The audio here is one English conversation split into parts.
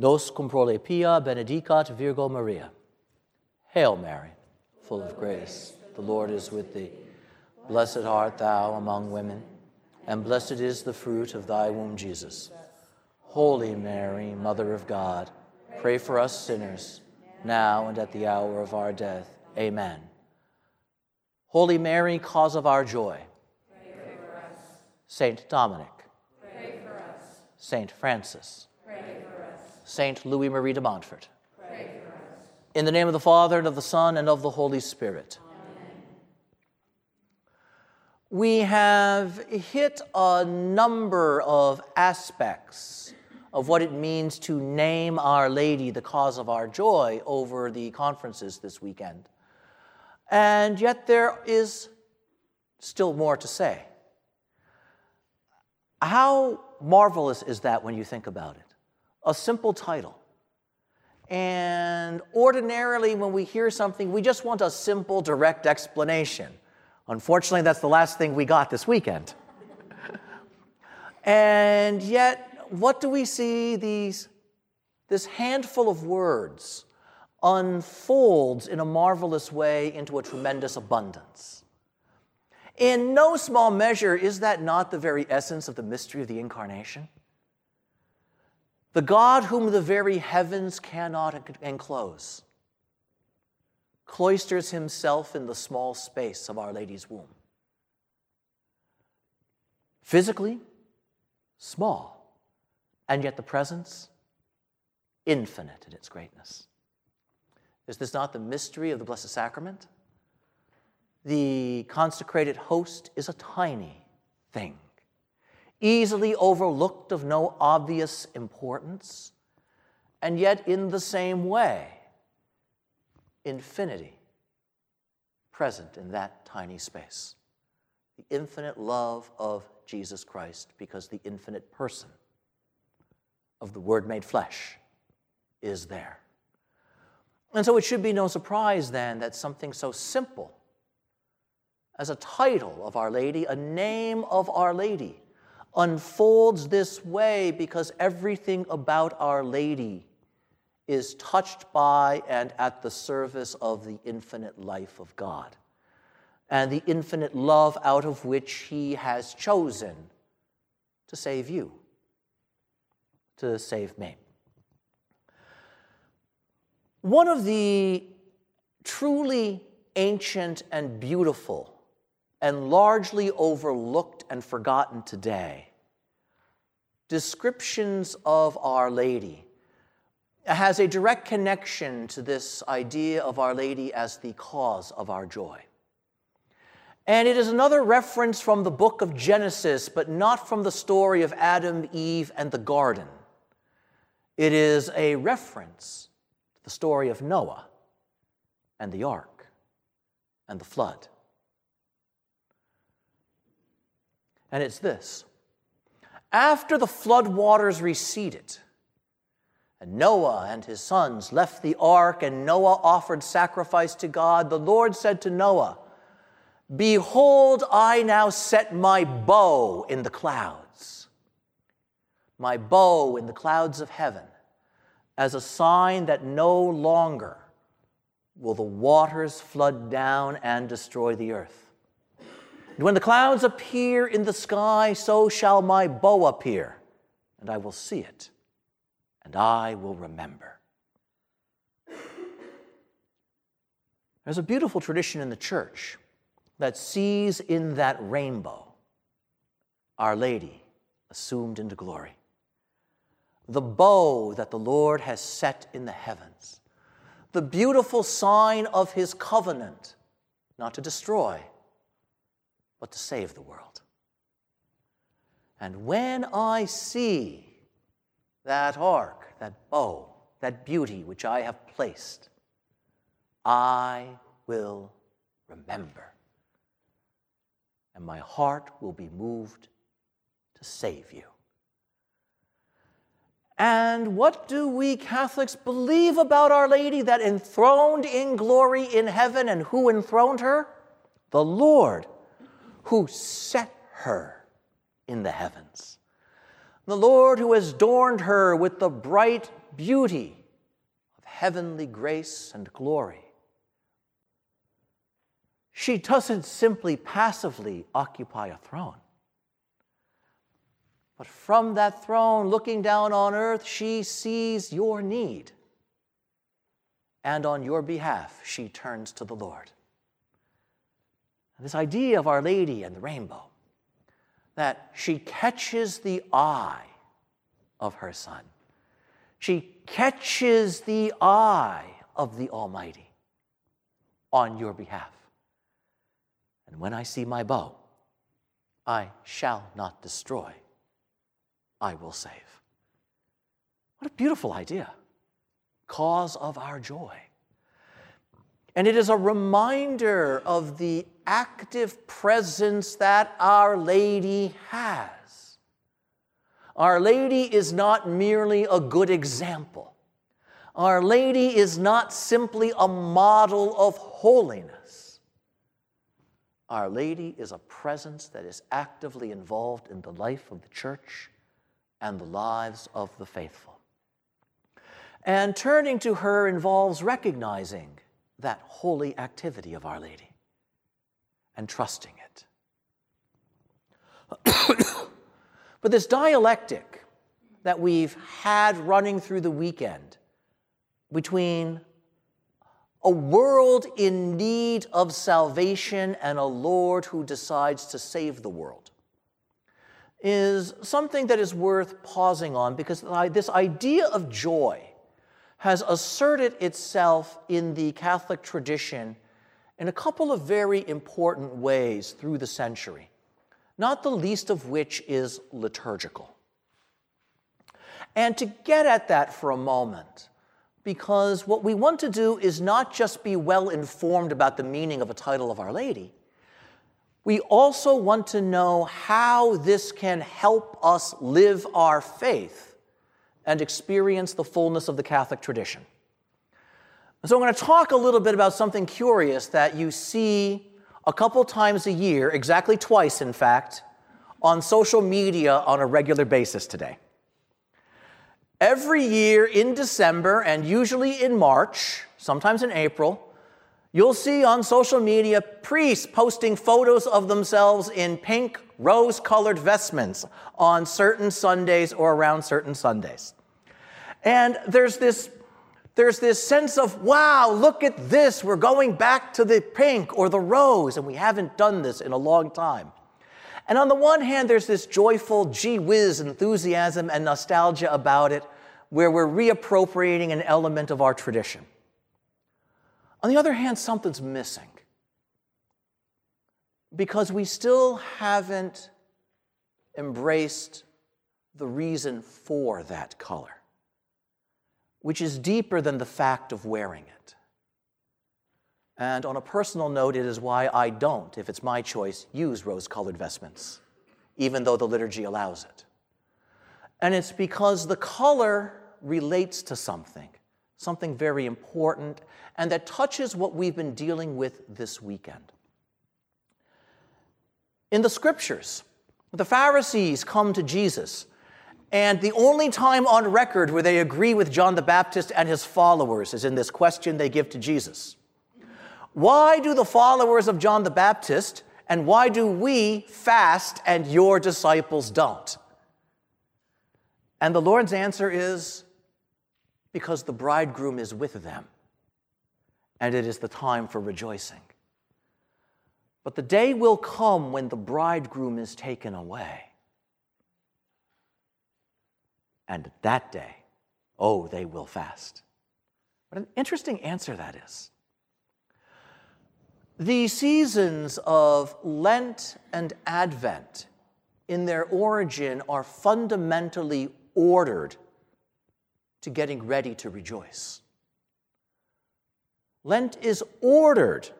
Nos cum prole pia benedicat Virgo Maria. Hail Mary, full of grace, the Lord is with thee. Blessed art thou among women, and blessed is the fruit of thy womb, Jesus. Holy Mary, Mother of God, pray for us sinners, now and at the hour of our death. Amen. Holy Mary, cause of our joy. Saint Dominic. Saint Francis. Saint Louis Marie de Montfort. In the name of the Father, and of the Son, and of the Holy Spirit. Amen. We have hit a number of aspects of what it means to name Our Lady the cause of our joy over the conferences this weekend. And yet there is still more to say. How marvelous is that when you think about it? A simple title. And ordinarily, when we hear something, we just want a simple, direct explanation. Unfortunately, that's the last thing we got this weekend. and yet, what do we see? These, this handful of words unfolds in a marvelous way into a tremendous abundance. In no small measure, is that not the very essence of the mystery of the incarnation? The God whom the very heavens cannot enclose cloisters himself in the small space of Our Lady's womb. Physically, small, and yet the presence, infinite in its greatness. Is this not the mystery of the Blessed Sacrament? The consecrated host is a tiny thing easily overlooked, of no obvious importance, and yet in the same way, infinity present in that tiny space. The infinite love of Jesus Christ, because the infinite person of the Word made flesh is there. And so it should be no surprise then that something so simple as a title of Our Lady, a name of Our Lady, unfolds this way because everything about Our Lady is touched by and at the service of the infinite life of God and the infinite love out of which He has chosen to save you, to save me. One of the truly ancient and beautiful and largely overlooked and forgotten today. Descriptions of Our Lady has a direct connection to this idea of Our Lady as the cause of our joy. And it is another reference from the book of Genesis, but not from the story of Adam, Eve, and the garden. It is a reference to the story of Noah and the ark and the flood. And it's this After the flood waters receded, and Noah and his sons left the ark, and Noah offered sacrifice to God, the Lord said to Noah, Behold, I now set my bow in the clouds, my bow in the clouds of heaven, as a sign that no longer will the waters flood down and destroy the earth. And when the clouds appear in the sky, so shall my bow appear, and I will see it, and I will remember. There's a beautiful tradition in the church that sees in that rainbow Our Lady assumed into glory. The bow that the Lord has set in the heavens, the beautiful sign of his covenant, not to destroy, but to save the world. And when I see that ark, that bow, that beauty which I have placed, I will remember. And my heart will be moved to save you. And what do we Catholics believe about Our Lady that enthroned in glory in heaven? And who enthroned her? The Lord who set her in the heavens. the Lord who has adorned her with the bright beauty of heavenly grace and glory. She doesn't simply passively occupy a throne. But from that throne, looking down on earth, she sees your need. And on your behalf, she turns to the Lord. This idea of Our Lady and the rainbow, that she catches the eye of her Son, she catches the eye of the Almighty on your behalf. And when I see my bow, I shall not destroy, I will save. What a beautiful idea. Cause of our joy. And it is a reminder of the active presence that Our Lady has. Our Lady is not merely a good example. Our Lady is not simply a model of holiness. Our Lady is a presence that is actively involved in the life of the church and the lives of the faithful. And turning to her involves recognizing that holy activity of Our Lady and trusting it. but this dialectic that we've had running through the weekend between a world in need of salvation and a Lord who decides to save the world is something that is worth pausing on because this idea of joy has asserted itself in the Catholic tradition in a couple of very important ways through the century, not the least of which is liturgical. And to get at that for a moment, because what we want to do is not just be well informed about the meaning of a title of Our Lady, we also want to know how this can help us live our faith and experience the fullness of the Catholic tradition. So I'm going to talk a little bit about something curious that you see a couple times a year, exactly twice, in fact, on social media on a regular basis today. Every year in December and usually in March, sometimes in April, you'll see on social media priests posting photos of themselves in pink, rose colored vestments on certain Sundays or around certain Sundays. And there's this, there's this sense of, wow, look at this. We're going back to the pink or the rose, and we haven't done this in a long time. And on the one hand, there's this joyful, gee whiz enthusiasm and nostalgia about it, where we're reappropriating an element of our tradition. On the other hand, something's missing because we still haven't embraced the reason for that color which is deeper than the fact of wearing it. And on a personal note, it is why I don't, if it's my choice, use rose colored vestments, even though the liturgy allows it. And it's because the color relates to something, something very important, and that touches what we've been dealing with this weekend. In the scriptures, the Pharisees come to Jesus and the only time on record where they agree with John the Baptist and his followers is in this question they give to Jesus Why do the followers of John the Baptist and why do we fast and your disciples don't? And the Lord's answer is because the bridegroom is with them, and it is the time for rejoicing. But the day will come when the bridegroom is taken away. And that day, oh, they will fast. What an interesting answer that is. The seasons of Lent and Advent, in their origin, are fundamentally ordered to getting ready to rejoice. Lent is ordered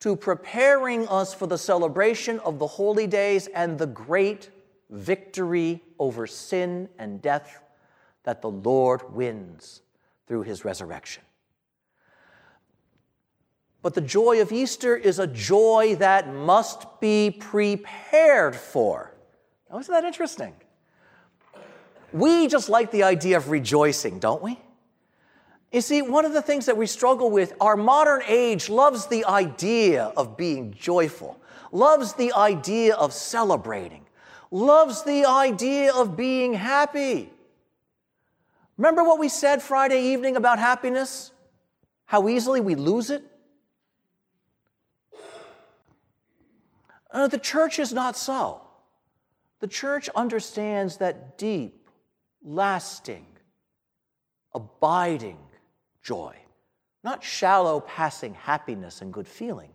to preparing us for the celebration of the holy days and the great victory over sin and death that the Lord wins through his resurrection. But the joy of Easter is a joy that must be prepared for. Now, isn't that interesting? We just like the idea of rejoicing, don't we? You see, one of the things that we struggle with, our modern age loves the idea of being joyful, loves the idea of celebrating, loves the idea of being happy. Remember what we said Friday evening about happiness? How easily we lose it? Uh, the church is not so. The church understands that deep, lasting, abiding joy, not shallow passing happiness and good feeling,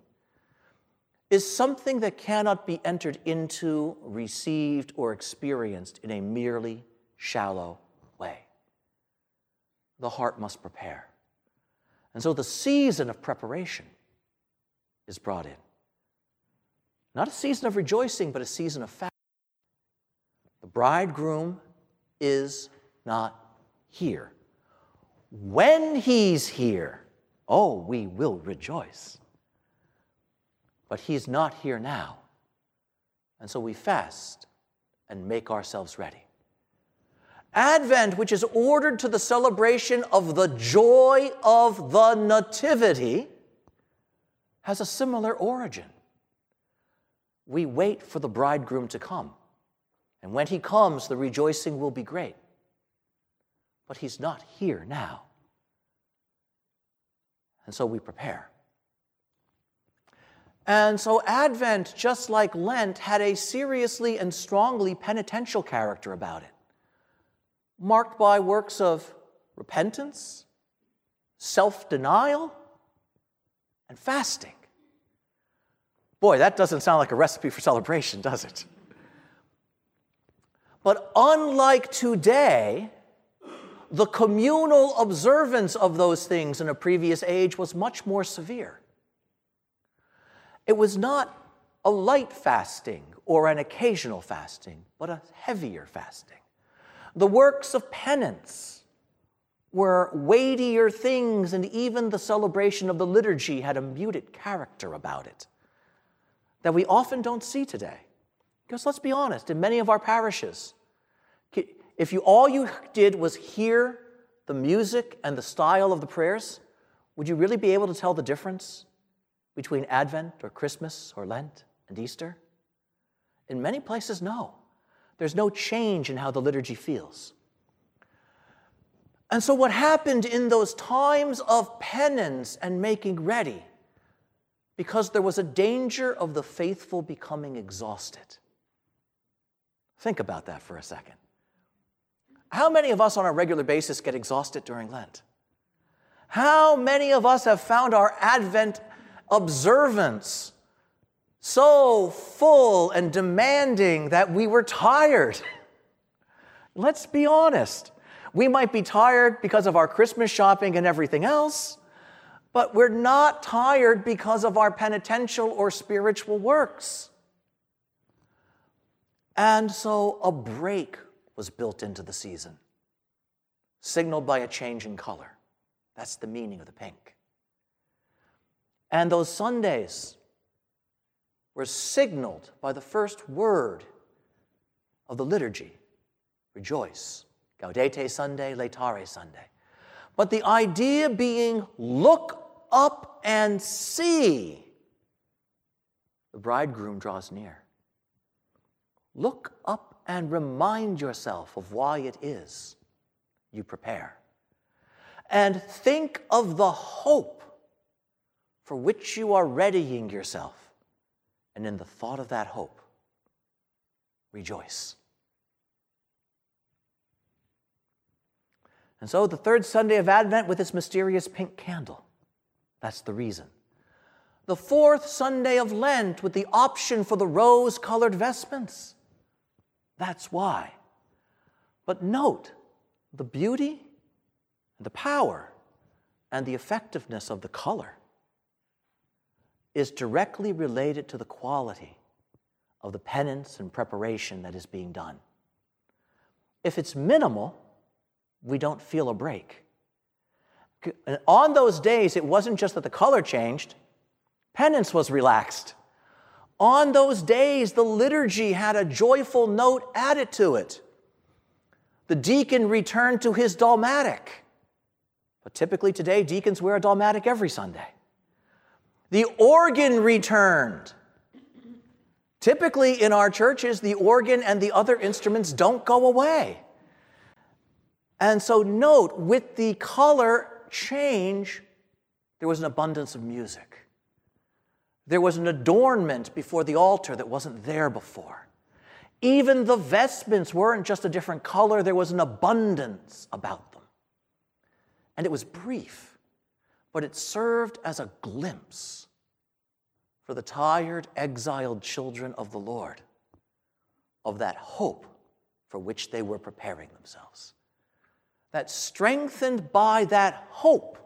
is something that cannot be entered into, received, or experienced in a merely shallow way. The heart must prepare. And so the season of preparation is brought in. Not a season of rejoicing, but a season of fasting. The bridegroom is not here. When he's here, oh, we will rejoice. But he's not here now. And so we fast and make ourselves ready. Advent, which is ordered to the celebration of the joy of the Nativity, has a similar origin. We wait for the bridegroom to come. And when he comes, the rejoicing will be great. But he's not here now. And so we prepare. And so Advent, just like Lent, had a seriously and strongly penitential character about it, marked by works of repentance, self denial, and fasting. Boy, that doesn't sound like a recipe for celebration, does it? But unlike today, the communal observance of those things in a previous age was much more severe. It was not a light fasting or an occasional fasting, but a heavier fasting. The works of penance were weightier things, and even the celebration of the liturgy had a muted character about it that we often don't see today. Because let's be honest, in many of our parishes, if you all you did was hear the music and the style of the prayers, would you really be able to tell the difference between Advent or Christmas or Lent and Easter? In many places, no. There's no change in how the liturgy feels. And so, what happened in those times of penance and making ready because there was a danger of the faithful becoming exhausted. Think about that for a second. How many of us on a regular basis get exhausted during Lent? How many of us have found our Advent observance so full and demanding that we were tired? Let's be honest. We might be tired because of our Christmas shopping and everything else but we're not tired because of our penitential or spiritual works. And so a break was built into the season, signaled by a change in color. That's the meaning of the pink. And those Sundays were signaled by the first word of the liturgy rejoice. Gaudete Sunday, Laetare Sunday. But the idea being look up and see. The bridegroom draws near. Look up and remind yourself of why it is you prepare. And think of the hope for which you are readying yourself. And in the thought of that hope, rejoice. And so, the third Sunday of Advent with its mysterious pink candle that's the reason. The fourth Sunday of Lent with the option for the rose colored vestments. That's why. But note the beauty, the power, and the effectiveness of the color is directly related to the quality of the penance and preparation that is being done. If it's minimal, we don't feel a break. And on those days, it wasn't just that the color changed, penance was relaxed. On those days, the liturgy had a joyful note added to it. The deacon returned to his dalmatic. But typically today, deacons wear a dalmatic every Sunday. The organ returned. Typically in our churches, the organ and the other instruments don't go away. And so, note, with the color change, there was an abundance of music. There was an adornment before the altar that wasn't there before. Even the vestments weren't just a different color, there was an abundance about them. And it was brief, but it served as a glimpse for the tired, exiled children of the Lord of that hope for which they were preparing themselves. That strengthened by that hope,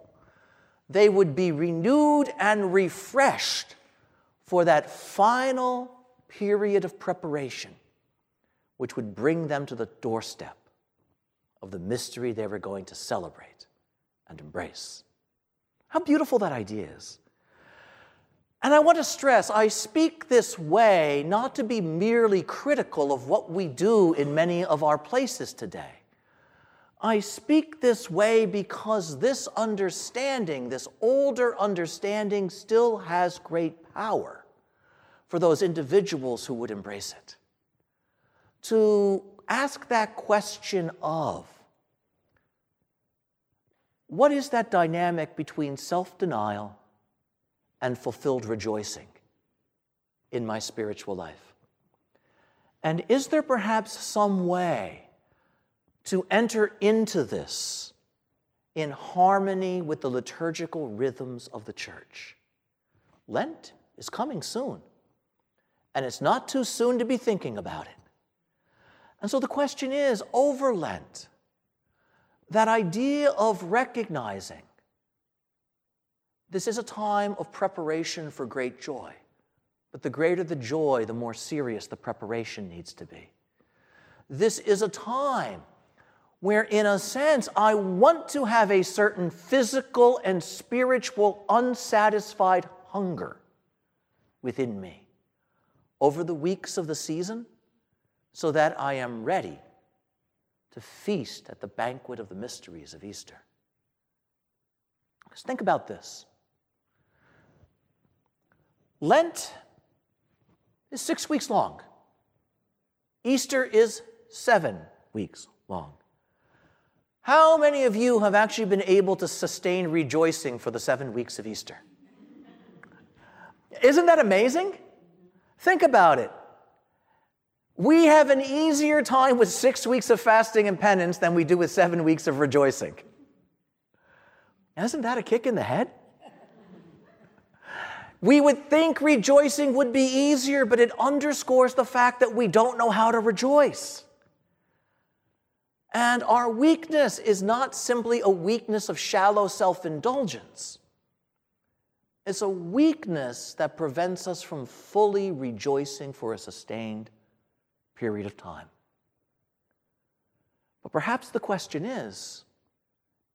they would be renewed and refreshed for that final period of preparation, which would bring them to the doorstep of the mystery they were going to celebrate and embrace. How beautiful that idea is. And I want to stress I speak this way not to be merely critical of what we do in many of our places today. I speak this way because this understanding, this older understanding, still has great power for those individuals who would embrace it. To ask that question of what is that dynamic between self denial and fulfilled rejoicing in my spiritual life? And is there perhaps some way? to enter into this in harmony with the liturgical rhythms of the church. Lent is coming soon, and it's not too soon to be thinking about it. And so the question is over Lent, that idea of recognizing this is a time of preparation for great joy, but the greater the joy, the more serious the preparation needs to be. This is a time where, in a sense, I want to have a certain physical and spiritual unsatisfied hunger within me over the weeks of the season so that I am ready to feast at the banquet of the mysteries of Easter. Just think about this. Lent is six weeks long. Easter is seven weeks long. How many of you have actually been able to sustain rejoicing for the seven weeks of Easter? Isn't that amazing? Think about it. We have an easier time with six weeks of fasting and penance than we do with seven weeks of rejoicing. Isn't that a kick in the head? We would think rejoicing would be easier, but it underscores the fact that we don't know how to rejoice. And our weakness is not simply a weakness of shallow self indulgence. It's a weakness that prevents us from fully rejoicing for a sustained period of time. But perhaps the question is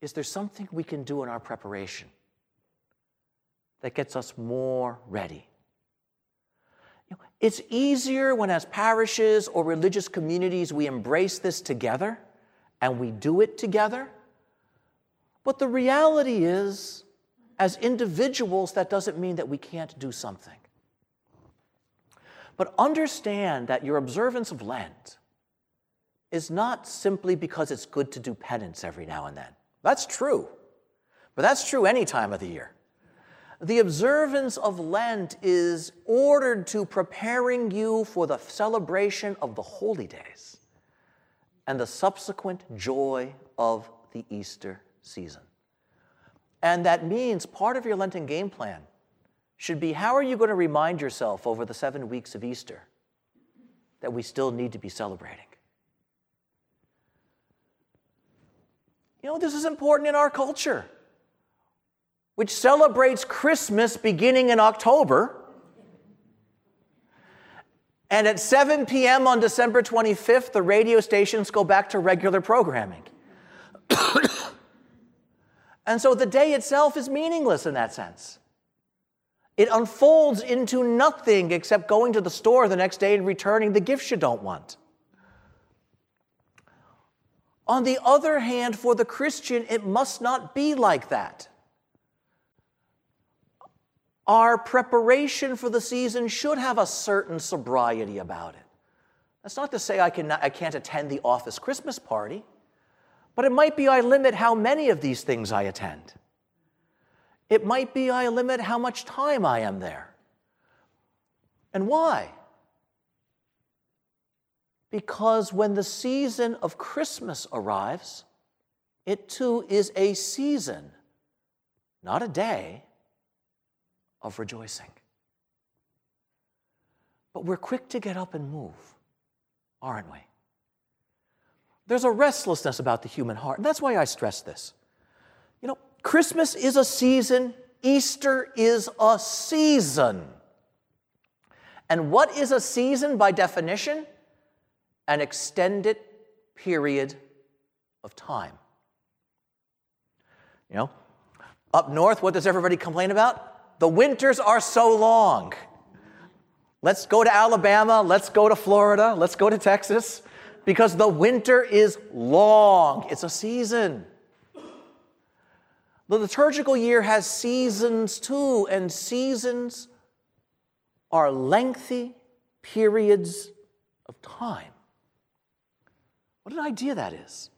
is there something we can do in our preparation that gets us more ready? It's easier when, as parishes or religious communities, we embrace this together and we do it together. But the reality is, as individuals, that doesn't mean that we can't do something. But understand that your observance of Lent is not simply because it's good to do penance every now and then. That's true, but that's true any time of the year. The observance of Lent is ordered to preparing you for the celebration of the holy days and the subsequent joy of the Easter season. And that means part of your Lenten game plan should be how are you going to remind yourself over the seven weeks of Easter that we still need to be celebrating? You know, this is important in our culture, which celebrates Christmas beginning in October and at 7 p.m. on December 25th, the radio stations go back to regular programming. and so the day itself is meaningless in that sense. It unfolds into nothing except going to the store the next day and returning the gifts you don't want. On the other hand, for the Christian, it must not be like that. Our preparation for the season should have a certain sobriety about it. That's not to say I, can I can't attend the office Christmas party, but it might be I limit how many of these things I attend. It might be I limit how much time I am there. And why? Because when the season of Christmas arrives, it too is a season, not a day, of rejoicing. But we're quick to get up and move, aren't we? There's a restlessness about the human heart. And that's why I stress this. You know, Christmas is a season, Easter is a season. And what is a season by definition? An extended period of time. You know, up north, what does everybody complain about? The winters are so long. Let's go to Alabama, let's go to Florida, let's go to Texas, because the winter is long. It's a season. The liturgical year has seasons too, and seasons are lengthy periods of time. What an idea that is.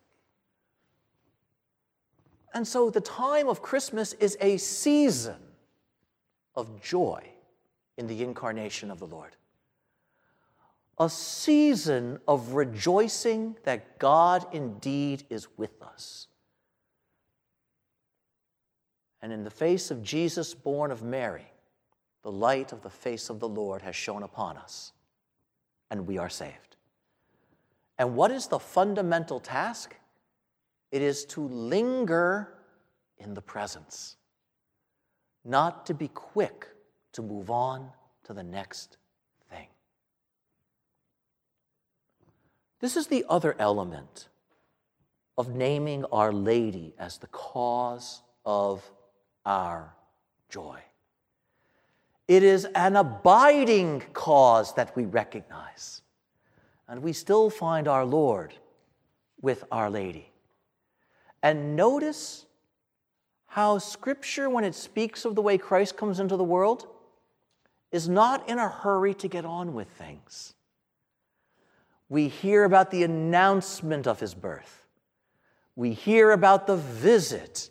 And so the time of Christmas is a season of joy in the incarnation of the Lord. A season of rejoicing that God indeed is with us. And in the face of Jesus, born of Mary, the light of the face of the Lord has shone upon us, and we are saved. And what is the fundamental task? It is to linger in the presence not to be quick to move on to the next thing. This is the other element of naming Our Lady as the cause of our joy. It is an abiding cause that we recognize. And we still find our Lord with Our Lady. And notice how Scripture, when it speaks of the way Christ comes into the world, is not in a hurry to get on with things. We hear about the announcement of his birth. We hear about the visit.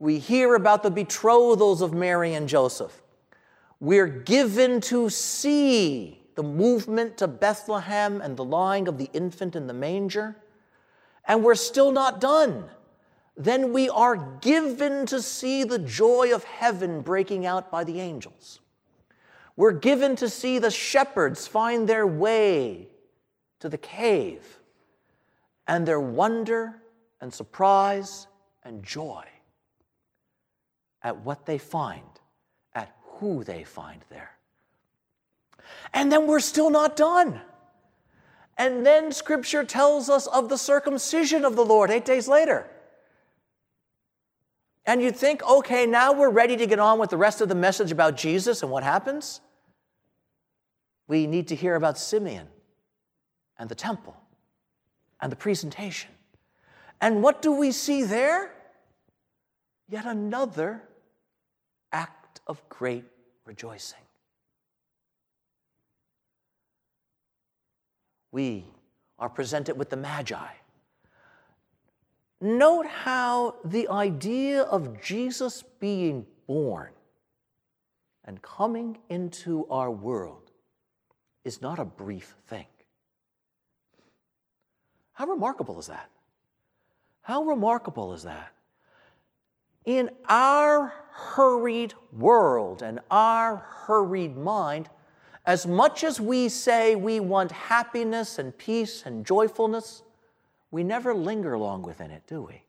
We hear about the betrothals of Mary and Joseph. We're given to see the movement to Bethlehem and the lying of the infant in the manger. And we're still not done then we are given to see the joy of heaven breaking out by the angels. We're given to see the shepherds find their way to the cave and their wonder and surprise and joy at what they find, at who they find there. And then we're still not done. And then scripture tells us of the circumcision of the Lord eight days later. And you'd think, okay, now we're ready to get on with the rest of the message about Jesus, and what happens? We need to hear about Simeon and the temple and the presentation. And what do we see there? Yet another act of great rejoicing. We are presented with the Magi Note how the idea of Jesus being born and coming into our world is not a brief thing. How remarkable is that? How remarkable is that? In our hurried world and our hurried mind, as much as we say we want happiness and peace and joyfulness, we never linger long within it, do we?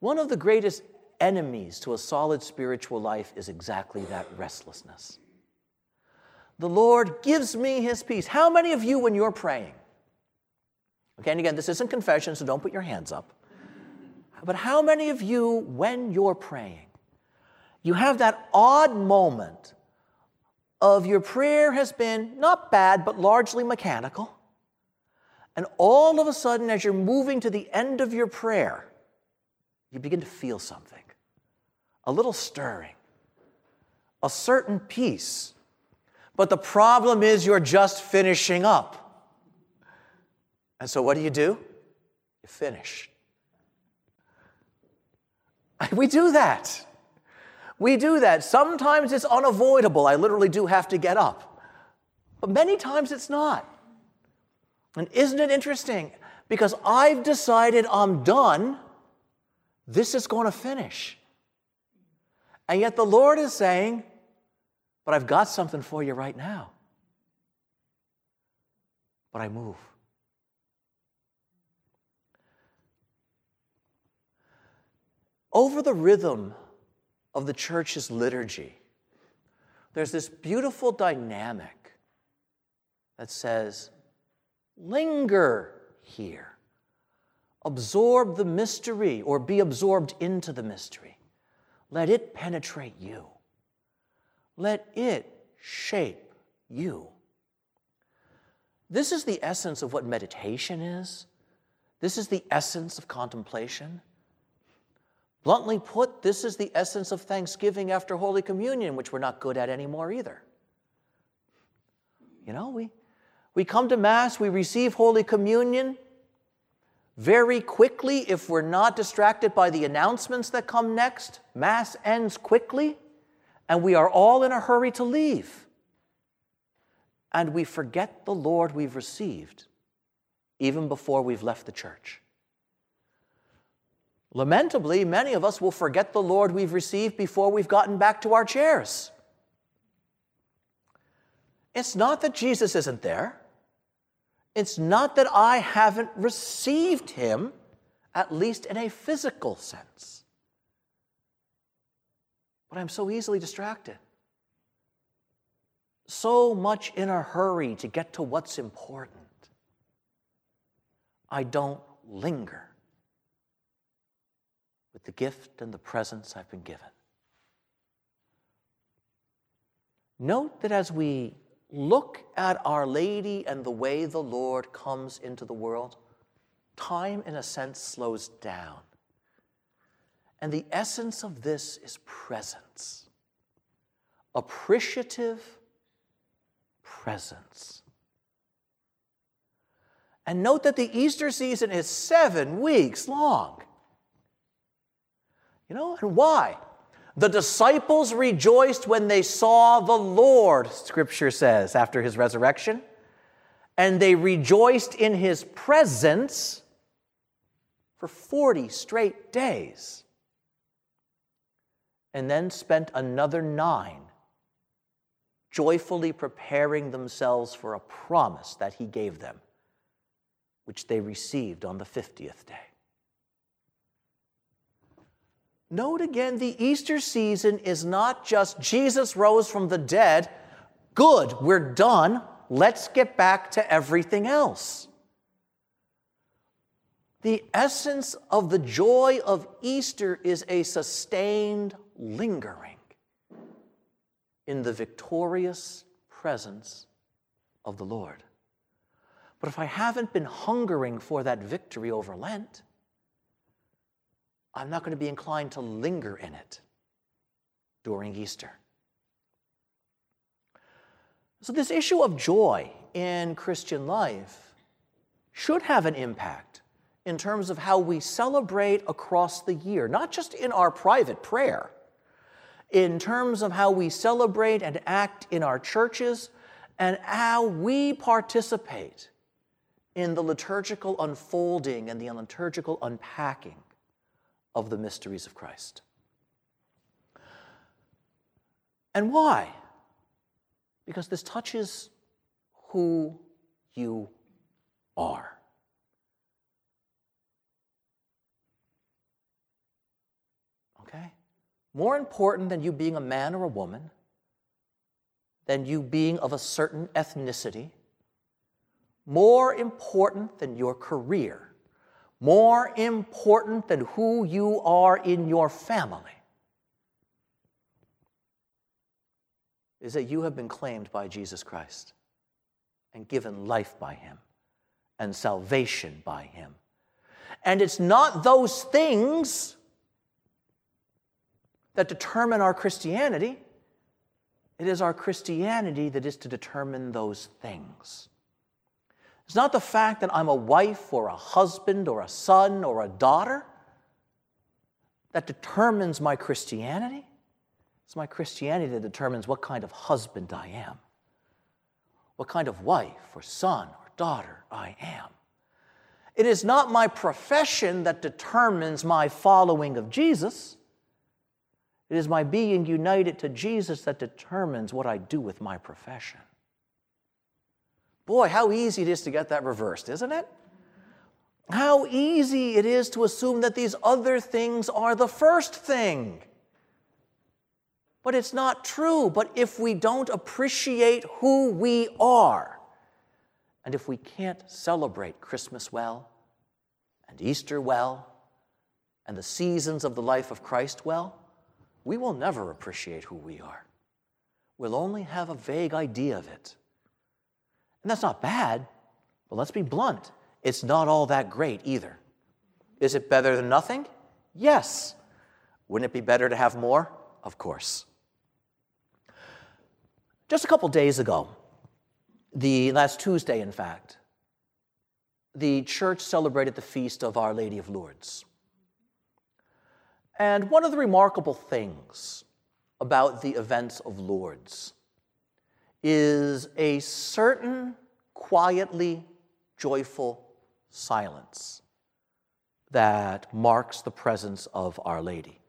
One of the greatest enemies to a solid spiritual life is exactly that restlessness. The Lord gives me his peace. How many of you, when you're praying, okay, and again, this isn't confession, so don't put your hands up, but how many of you, when you're praying, you have that odd moment of your prayer has been not bad, but largely mechanical? And all of a sudden, as you're moving to the end of your prayer, you begin to feel something a little stirring, a certain peace. But the problem is, you're just finishing up. And so, what do you do? You finish. We do that. We do that. Sometimes it's unavoidable. I literally do have to get up. But many times it's not. And isn't it interesting? Because I've decided I'm done, this is going to finish. And yet the Lord is saying, But I've got something for you right now. But I move. Over the rhythm of the church's liturgy, there's this beautiful dynamic that says, linger here, absorb the mystery or be absorbed into the mystery. Let it penetrate you, let it shape you. This is the essence of what meditation is. This is the essence of contemplation. Bluntly put, this is the essence of thanksgiving after Holy Communion, which we're not good at anymore either. You know, we, we come to Mass, we receive Holy Communion. Very quickly, if we're not distracted by the announcements that come next, Mass ends quickly, and we are all in a hurry to leave. And we forget the Lord we've received even before we've left the church. Lamentably, many of us will forget the Lord we've received before we've gotten back to our chairs. It's not that Jesus isn't there. It's not that I haven't received him, at least in a physical sense. But I'm so easily distracted. So much in a hurry to get to what's important. I don't linger with the gift and the presence I've been given. Note that as we look at Our Lady and the way the Lord comes into the world, time, in a sense, slows down. And the essence of this is presence appreciative presence. And note that the Easter season is seven weeks long. You know, and why? The disciples rejoiced when they saw the Lord, scripture says, after his resurrection, and they rejoiced in his presence for 40 straight days, and then spent another nine joyfully preparing themselves for a promise that he gave them, which they received on the 50th day. Note again, the Easter season is not just Jesus rose from the dead. Good, we're done. Let's get back to everything else. The essence of the joy of Easter is a sustained lingering in the victorious presence of the Lord. But if I haven't been hungering for that victory over Lent, I'm not going to be inclined to linger in it during Easter. So, this issue of joy in Christian life should have an impact in terms of how we celebrate across the year, not just in our private prayer, in terms of how we celebrate and act in our churches, and how we participate in the liturgical unfolding and the liturgical unpacking of the mysteries of Christ. And why? Because this touches who you are. Okay? More important than you being a man or a woman, than you being of a certain ethnicity, more important than your career more important than who you are in your family is that you have been claimed by Jesus Christ and given life by Him and salvation by him. And it's not those things that determine our Christianity. It is our Christianity that is to determine those things. It's not the fact that I'm a wife or a husband or a son or a daughter that determines my Christianity. It's my Christianity that determines what kind of husband I am, what kind of wife or son or daughter I am. It is not my profession that determines my following of Jesus. It is my being united to Jesus that determines what I do with my profession. Boy, how easy it is to get that reversed, isn't it? How easy it is to assume that these other things are the first thing. But it's not true. But if we don't appreciate who we are, and if we can't celebrate Christmas well, and Easter well, and the seasons of the life of Christ well, we will never appreciate who we are. We'll only have a vague idea of it. And that's not bad, but let's be blunt. It's not all that great either. Is it better than nothing? Yes. Wouldn't it be better to have more? Of course. Just a couple days ago, the last Tuesday, in fact, the church celebrated the feast of Our Lady of Lourdes. And one of the remarkable things about the events of Lourdes is a certain quietly joyful silence that marks the presence of Our Lady.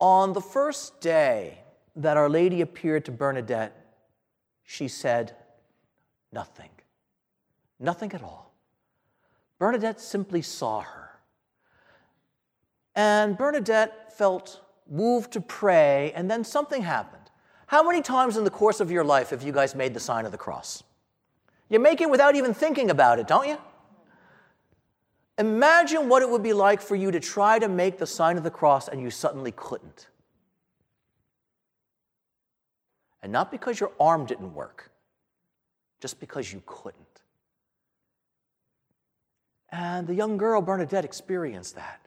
On the first day that Our Lady appeared to Bernadette, she said nothing. Nothing at all. Bernadette simply saw her. And Bernadette felt moved to pray, and then something happened. How many times in the course of your life have you guys made the sign of the cross? You make it without even thinking about it, don't you? Imagine what it would be like for you to try to make the sign of the cross and you suddenly couldn't. And not because your arm didn't work, just because you couldn't. And the young girl, Bernadette, experienced that.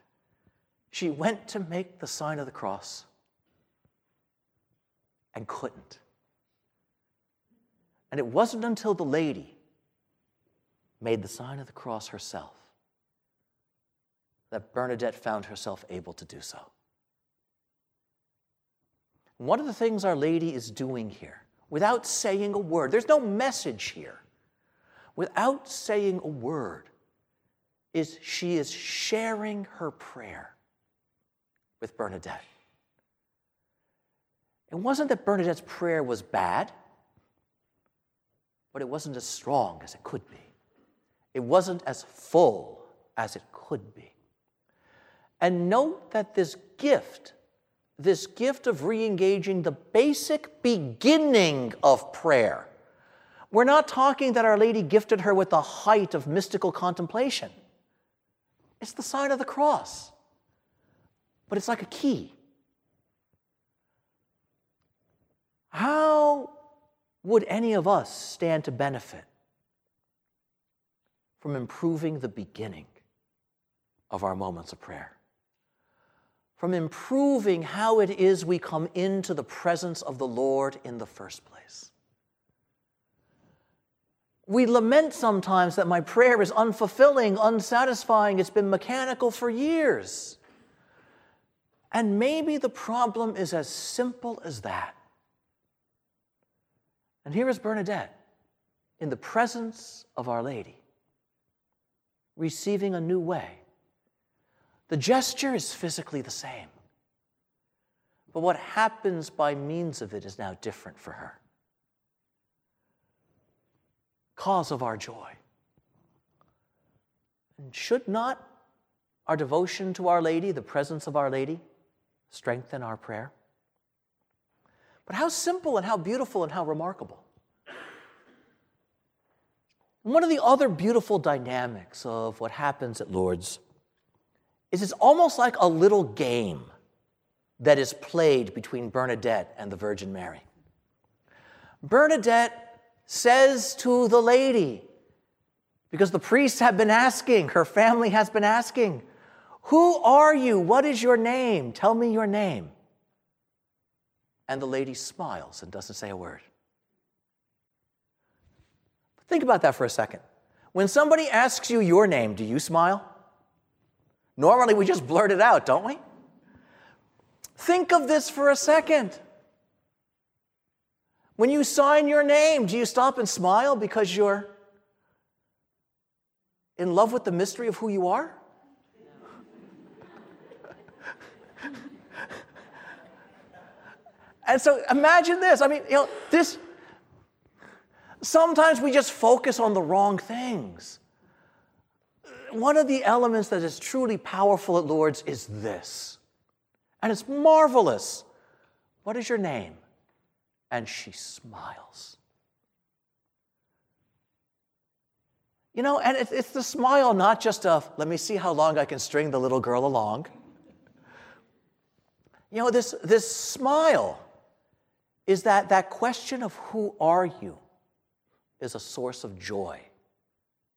She went to make the sign of the cross and couldn't. And it wasn't until the lady made the sign of the cross herself that Bernadette found herself able to do so. One of the things Our Lady is doing here, without saying a word, there's no message here, without saying a word, is she is sharing her prayer with Bernadette. It wasn't that Bernadette's prayer was bad, but it wasn't as strong as it could be. It wasn't as full as it could be. And note that this gift, this gift of re engaging the basic beginning of prayer, we're not talking that Our Lady gifted her with the height of mystical contemplation. It's the sign of the cross, but it's like a key. How would any of us stand to benefit from improving the beginning of our moments of prayer? From improving how it is we come into the presence of the Lord in the first place? We lament sometimes that my prayer is unfulfilling, unsatisfying, it's been mechanical for years. And maybe the problem is as simple as that. And here is Bernadette in the presence of Our Lady, receiving a new way. The gesture is physically the same, but what happens by means of it is now different for her. Cause of our joy. And should not our devotion to Our Lady, the presence of Our Lady, strengthen our prayer? But how simple and how beautiful and how remarkable. One of the other beautiful dynamics of what happens at Lourdes is it's almost like a little game that is played between Bernadette and the Virgin Mary. Bernadette says to the lady, Because the priests have been asking, her family has been asking, Who are you? What is your name? Tell me your name. And the lady smiles and doesn't say a word. Think about that for a second. When somebody asks you your name, do you smile? Normally we just blurt it out, don't we? Think of this for a second. When you sign your name, do you stop and smile because you're in love with the mystery of who you are? And so imagine this. I mean, you know, this sometimes we just focus on the wrong things. One of the elements that is truly powerful at Lourdes is this. And it's marvelous. What is your name? And she smiles. You know, and it's the smile not just of, let me see how long I can string the little girl along. You know, this, this smile is that, that question of who are you is a source of joy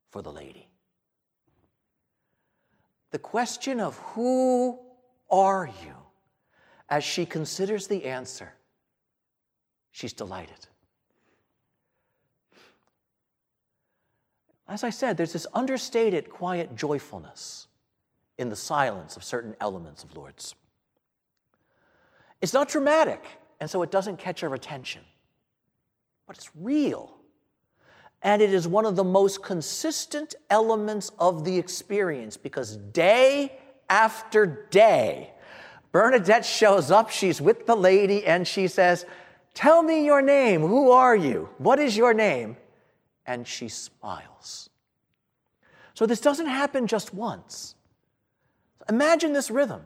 for the lady. The question of who are you, as she considers the answer, she's delighted. As I said, there's this understated, quiet joyfulness in the silence of certain elements of Lourdes. It's not dramatic, and so it doesn't catch our attention, but it's real. And it is one of the most consistent elements of the experience because day after day, Bernadette shows up, she's with the lady, and she says, Tell me your name. Who are you? What is your name? and she smiles. So this doesn't happen just once. Imagine this rhythm.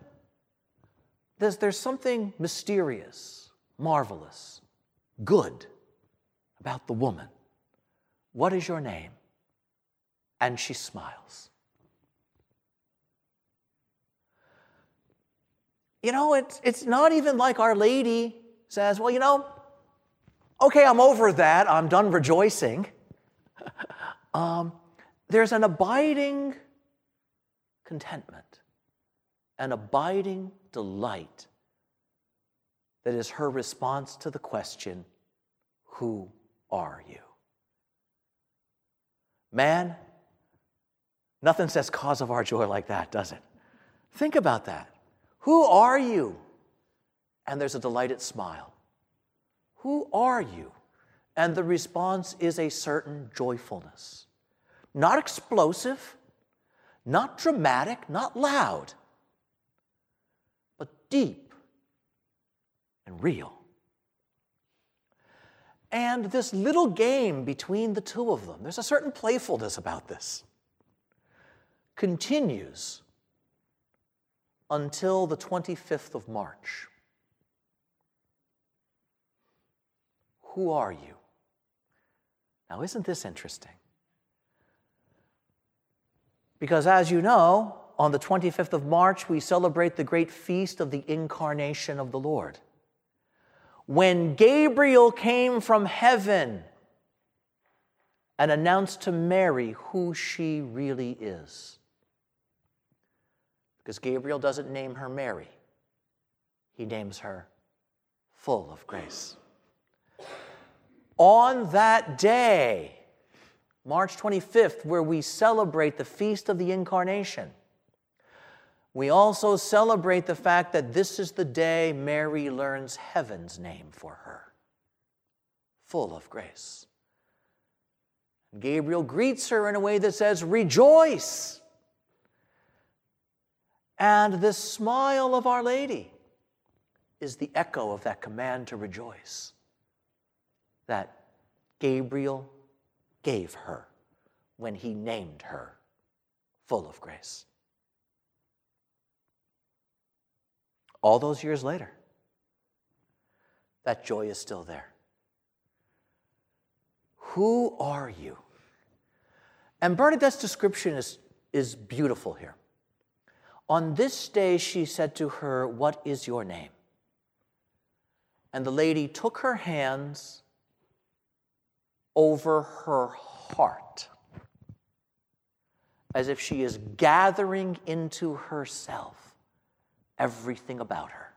There's, there's something mysterious, marvelous, good about the woman. What is your name? And she smiles. You know, it's, it's not even like Our Lady says, Well, you know, okay, I'm over that. I'm done rejoicing. um, there's an abiding contentment, an abiding delight that is her response to the question, Who are you? Man, nothing says cause of our joy like that, does it? Think about that. Who are you? And there's a delighted smile. Who are you? And the response is a certain joyfulness. Not explosive, not dramatic, not loud, but deep and real. And this little game between the two of them, there's a certain playfulness about this, continues until the 25th of March. Who are you? Now, isn't this interesting? Because as you know, on the 25th of March, we celebrate the great feast of the incarnation of the Lord. When Gabriel came from heaven and announced to Mary who she really is. Because Gabriel doesn't name her Mary, he names her full of grace on that day, March 25th, where we celebrate the Feast of the Incarnation, we also celebrate the fact that this is the day Mary learns heaven's name for her, full of grace. Gabriel greets her in a way that says, Rejoice! And this smile of Our Lady is the echo of that command to rejoice that Gabriel gave her when he named her full of grace. All those years later, that joy is still there. Who are you? And Bernadette's description is, is beautiful here. On this day, she said to her, What is your name? And the lady took her hands over her heart as if she is gathering into herself everything about her.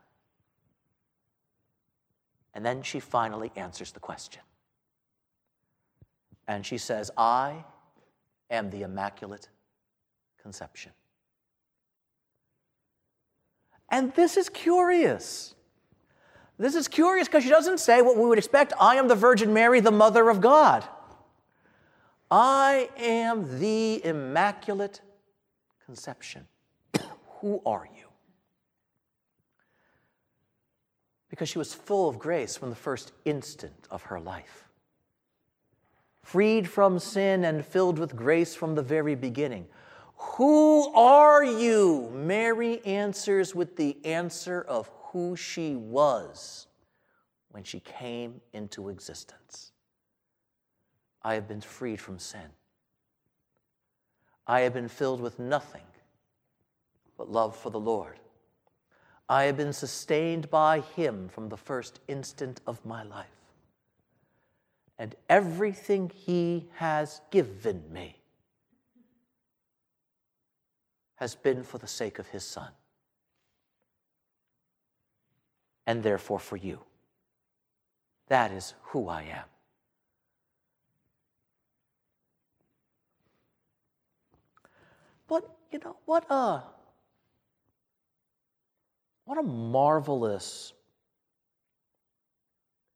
And then she finally answers the question. And she says, I am the Immaculate Conception. And this is curious. This is curious because she doesn't say what we would expect I am the Virgin Mary, the Mother of God. I am the Immaculate Conception. Who are you? Because she was full of grace from the first instant of her life. Freed from sin and filled with grace from the very beginning. Who are you? Mary answers with the answer of who she was when she came into existence. I have been freed from sin. I have been filled with nothing but love for the Lord. I have been sustained by Him from the first instant of my life. And everything He has given me has been for the sake of His Son and therefore for you. That is who I am. But, you know, what a, what a marvelous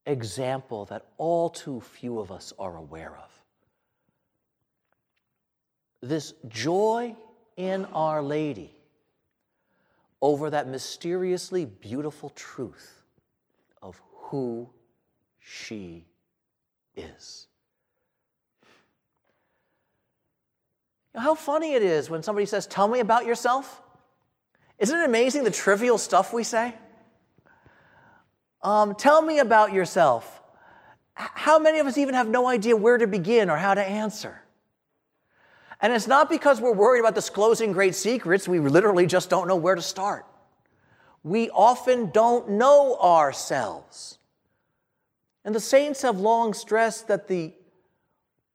example that all too few of us are aware of. This joy in Our Lady over that mysteriously beautiful truth of who she is. how funny it is when somebody says, Tell me about yourself. Isn't it amazing the trivial stuff we say? Um, tell me about yourself. How many of us even have no idea where to begin or how to answer? And it's not because we're worried about disclosing great secrets, we literally just don't know where to start. We often don't know ourselves. And the saints have long stressed that the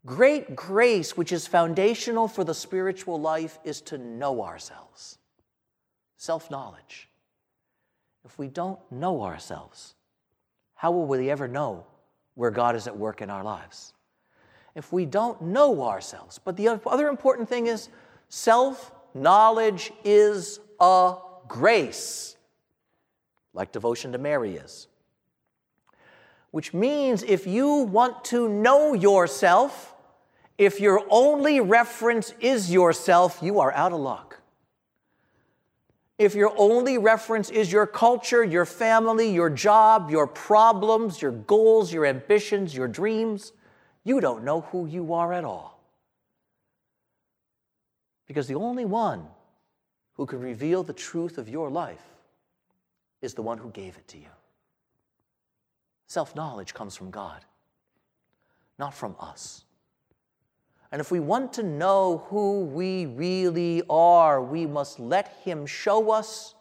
great grace, which is foundational for the spiritual life, is to know ourselves. Self knowledge. If we don't know ourselves, how will we ever know where God is at work in our lives? if we don't know ourselves. But the other important thing is self knowledge is a grace, like devotion to Mary is. Which means if you want to know yourself, if your only reference is yourself, you are out of luck. If your only reference is your culture, your family, your job, your problems, your goals, your ambitions, your dreams, you don't know who you are at all. Because the only one who can reveal the truth of your life is the one who gave it to you. Self knowledge comes from God, not from us. And if we want to know who we really are, we must let Him show us,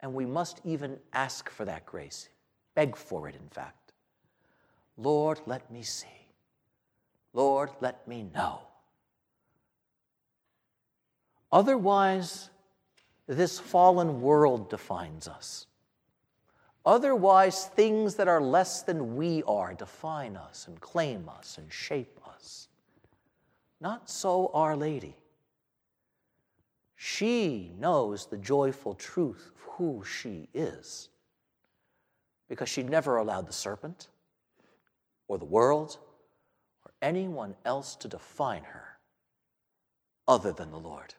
and we must even ask for that grace, beg for it, in fact. Lord, let me see. Lord, let me know. Otherwise, this fallen world defines us. Otherwise, things that are less than we are define us and claim us and shape us. Not so Our Lady. She knows the joyful truth of who she is because she never allowed the serpent or the world or anyone else to define her other than the Lord.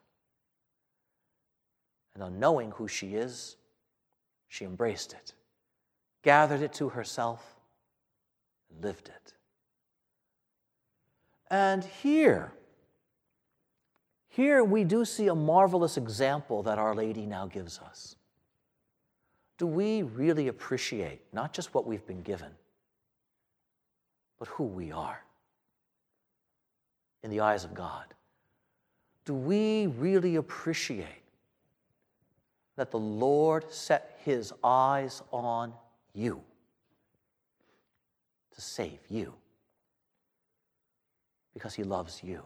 And on knowing who she is, she embraced it, gathered it to herself, and lived it. And here, here we do see a marvelous example that Our Lady now gives us. Do we really appreciate not just what we've been given, but who we are? in the eyes of God? Do we really appreciate that the Lord set his eyes on you to save you because he loves you?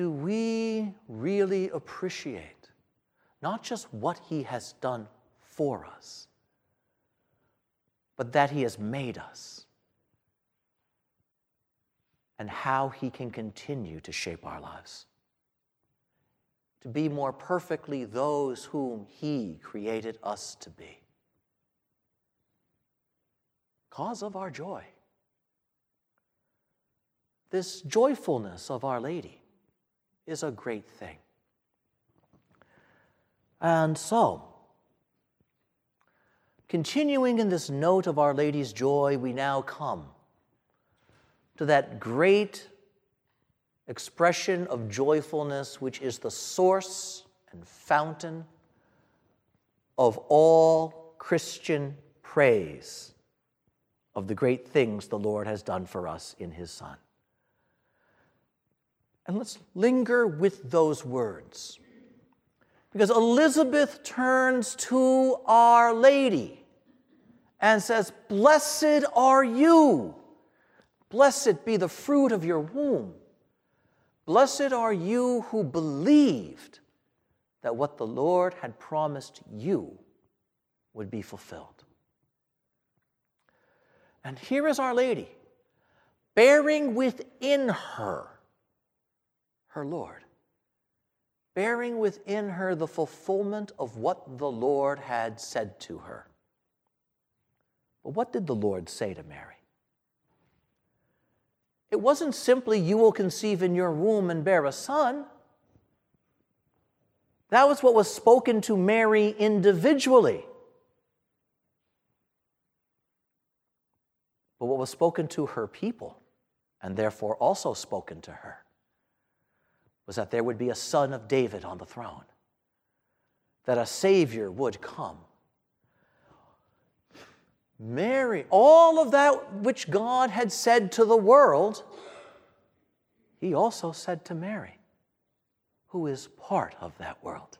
do we really appreciate not just what He has done for us, but that He has made us and how He can continue to shape our lives? To be more perfectly those whom He created us to be. Cause of our joy. This joyfulness of Our Lady is a great thing. And so, continuing in this note of Our Lady's joy, we now come to that great expression of joyfulness, which is the source and fountain of all Christian praise of the great things the Lord has done for us in His Son. And let's linger with those words. Because Elizabeth turns to Our Lady and says, Blessed are you. Blessed be the fruit of your womb. Blessed are you who believed that what the Lord had promised you would be fulfilled. And here is Our Lady, bearing within her her Lord, bearing within her the fulfillment of what the Lord had said to her. But what did the Lord say to Mary? It wasn't simply, you will conceive in your womb and bear a son. That was what was spoken to Mary individually. But what was spoken to her people, and therefore also spoken to her, was that there would be a son of David on the throne, that a Savior would come. Mary, all of that which God had said to the world, He also said to Mary, who is part of that world.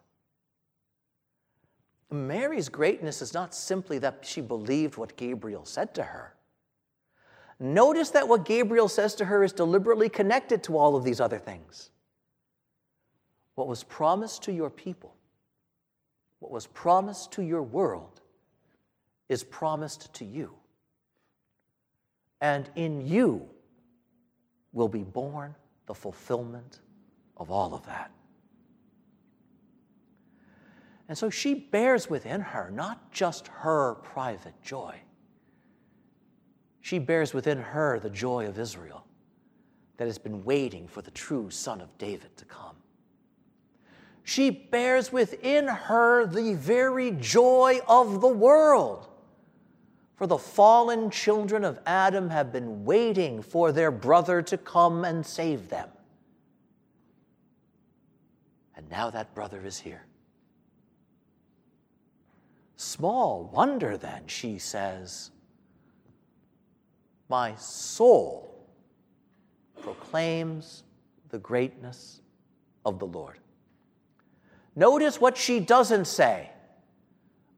Mary's greatness is not simply that she believed what Gabriel said to her. Notice that what Gabriel says to her is deliberately connected to all of these other things. What was promised to your people, what was promised to your world, is promised to you. And in you will be born the fulfillment of all of that. And so she bears within her not just her private joy, she bears within her the joy of Israel that has been waiting for the true Son of David to come. She bears within her the very joy of the world. For the fallen children of Adam have been waiting for their brother to come and save them. And now that brother is here. Small wonder then, she says, my soul proclaims the greatness of the Lord. Notice what she doesn't say.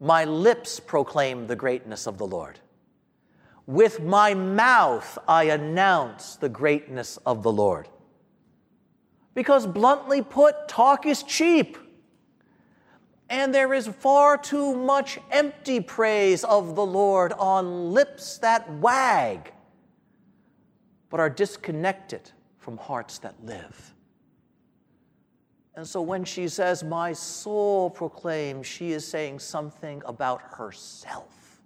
My lips proclaim the greatness of the Lord. With my mouth I announce the greatness of the Lord. Because, bluntly put, talk is cheap. And there is far too much empty praise of the Lord on lips that wag, but are disconnected from hearts that live. And so when she says, My soul proclaims, she is saying something about herself.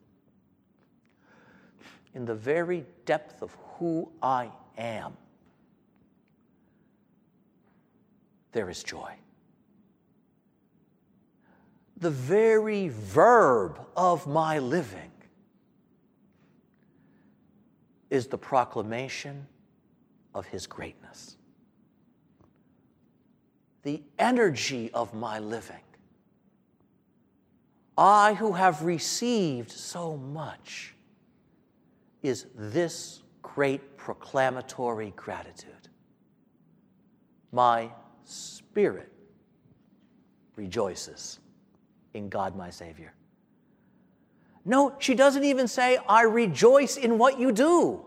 In the very depth of who I am, there is joy. The very verb of my living is the proclamation of his greatness the energy of my living. I, who have received so much, is this great proclamatory gratitude. My spirit rejoices in God, my Savior. No, she doesn't even say, I rejoice in what you do.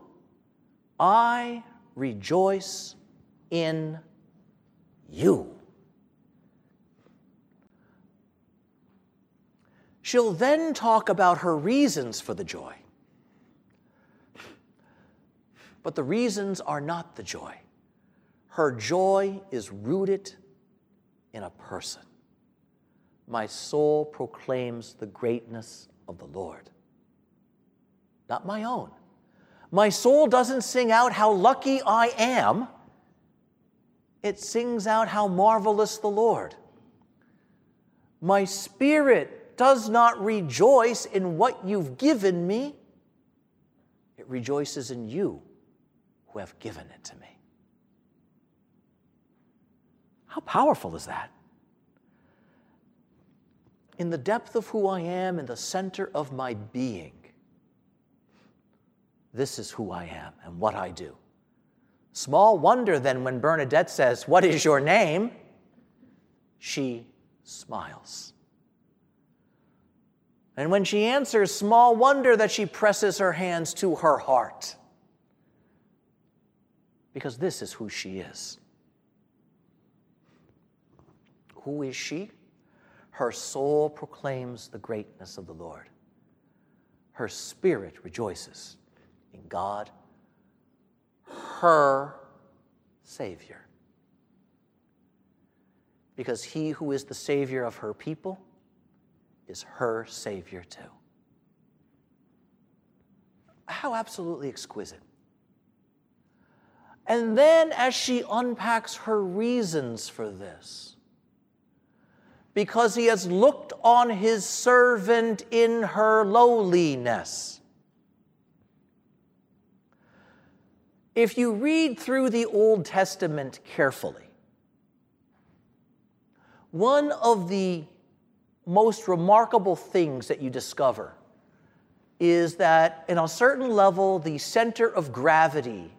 I rejoice in you. She'll then talk about her reasons for the joy. But the reasons are not the joy. Her joy is rooted in a person. My soul proclaims the greatness of the Lord, not my own. My soul doesn't sing out how lucky I am, it sings out how marvelous the Lord. My spirit does not rejoice in what you've given me, it rejoices in you who have given it to me. How powerful is that? In the depth of who I am, in the center of my being, this is who I am and what I do. Small wonder then when Bernadette says, What is your name? She smiles. And when she answers, small wonder that she presses her hands to her heart. Because this is who she is. Who is she? Her soul proclaims the greatness of the Lord. Her spirit rejoices in God, her Savior. Because he who is the Savior of her people is her Savior too. How absolutely exquisite. And then, as she unpacks her reasons for this, because he has looked on his servant in her lowliness. If you read through the Old Testament carefully, one of the most remarkable things that you discover is that, in a certain level, the center of gravity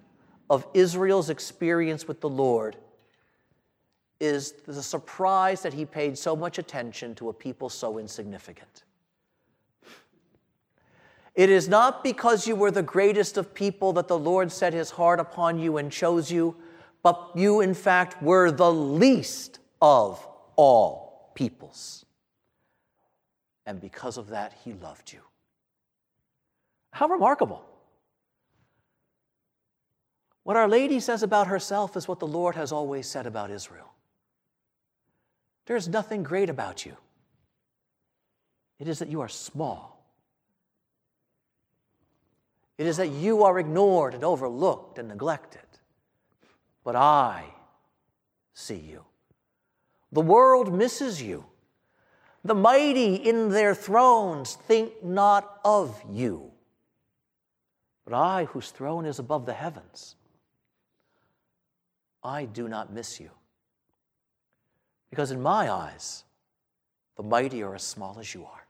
of Israel's experience with the Lord is the surprise that he paid so much attention to a people so insignificant. It is not because you were the greatest of people that the Lord set his heart upon you and chose you, but you, in fact, were the least of all peoples. And because of that, he loved you. How remarkable. What Our Lady says about herself is what the Lord has always said about Israel. There's nothing great about you. It is that you are small. It is that you are ignored and overlooked and neglected. But I see you. The world misses you. The mighty in their thrones think not of you. But I, whose throne is above the heavens, I do not miss you. Because in my eyes, the mighty are as small as you are.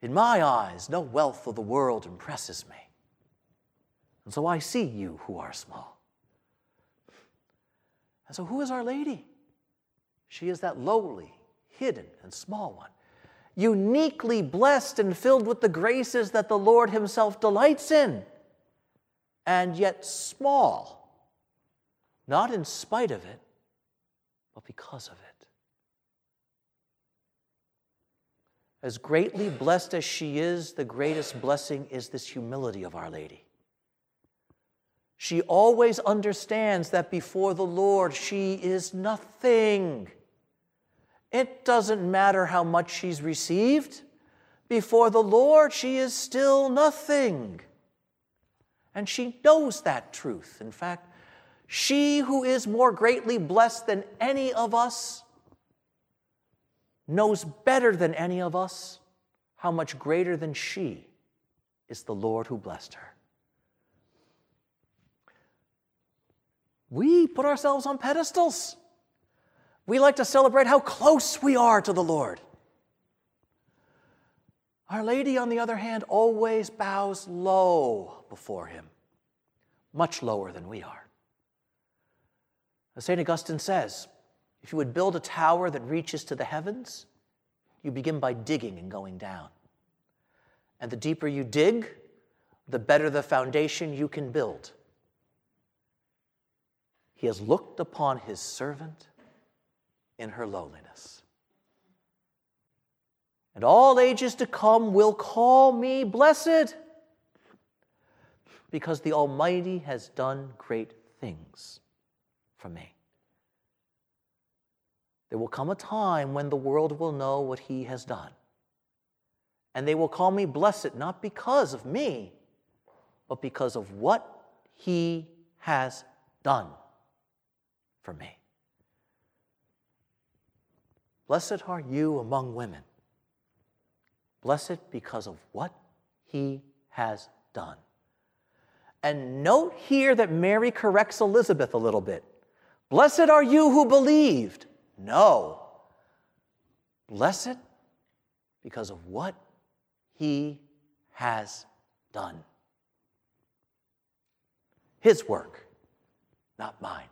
In my eyes, no wealth of the world impresses me. And so I see you who are small. And so, who is Our Lady? She is that lowly, hidden, and small one, uniquely blessed and filled with the graces that the Lord Himself delights in, and yet small, not in spite of it, but because of it. As greatly blessed as she is, the greatest blessing is this humility of Our Lady. She always understands that before the Lord she is nothing. It doesn't matter how much she's received. Before the Lord, she is still nothing. And she knows that truth. In fact, she who is more greatly blessed than any of us knows better than any of us how much greater than she is the Lord who blessed her. We put ourselves on pedestals. We like to celebrate how close we are to the Lord. Our Lady, on the other hand, always bows low before Him, much lower than we are. As St. Augustine says, if you would build a tower that reaches to the heavens, you begin by digging and going down. And the deeper you dig, the better the foundation you can build. He has looked upon his servant in her lowliness. And all ages to come will call me blessed, because the Almighty has done great things for me. There will come a time when the world will know what he has done. And they will call me blessed, not because of me, but because of what he has done for me. Blessed are you among women. Blessed because of what he has done. And note here that Mary corrects Elizabeth a little bit. Blessed are you who believed. No. Blessed because of what he has done. His work, not mine.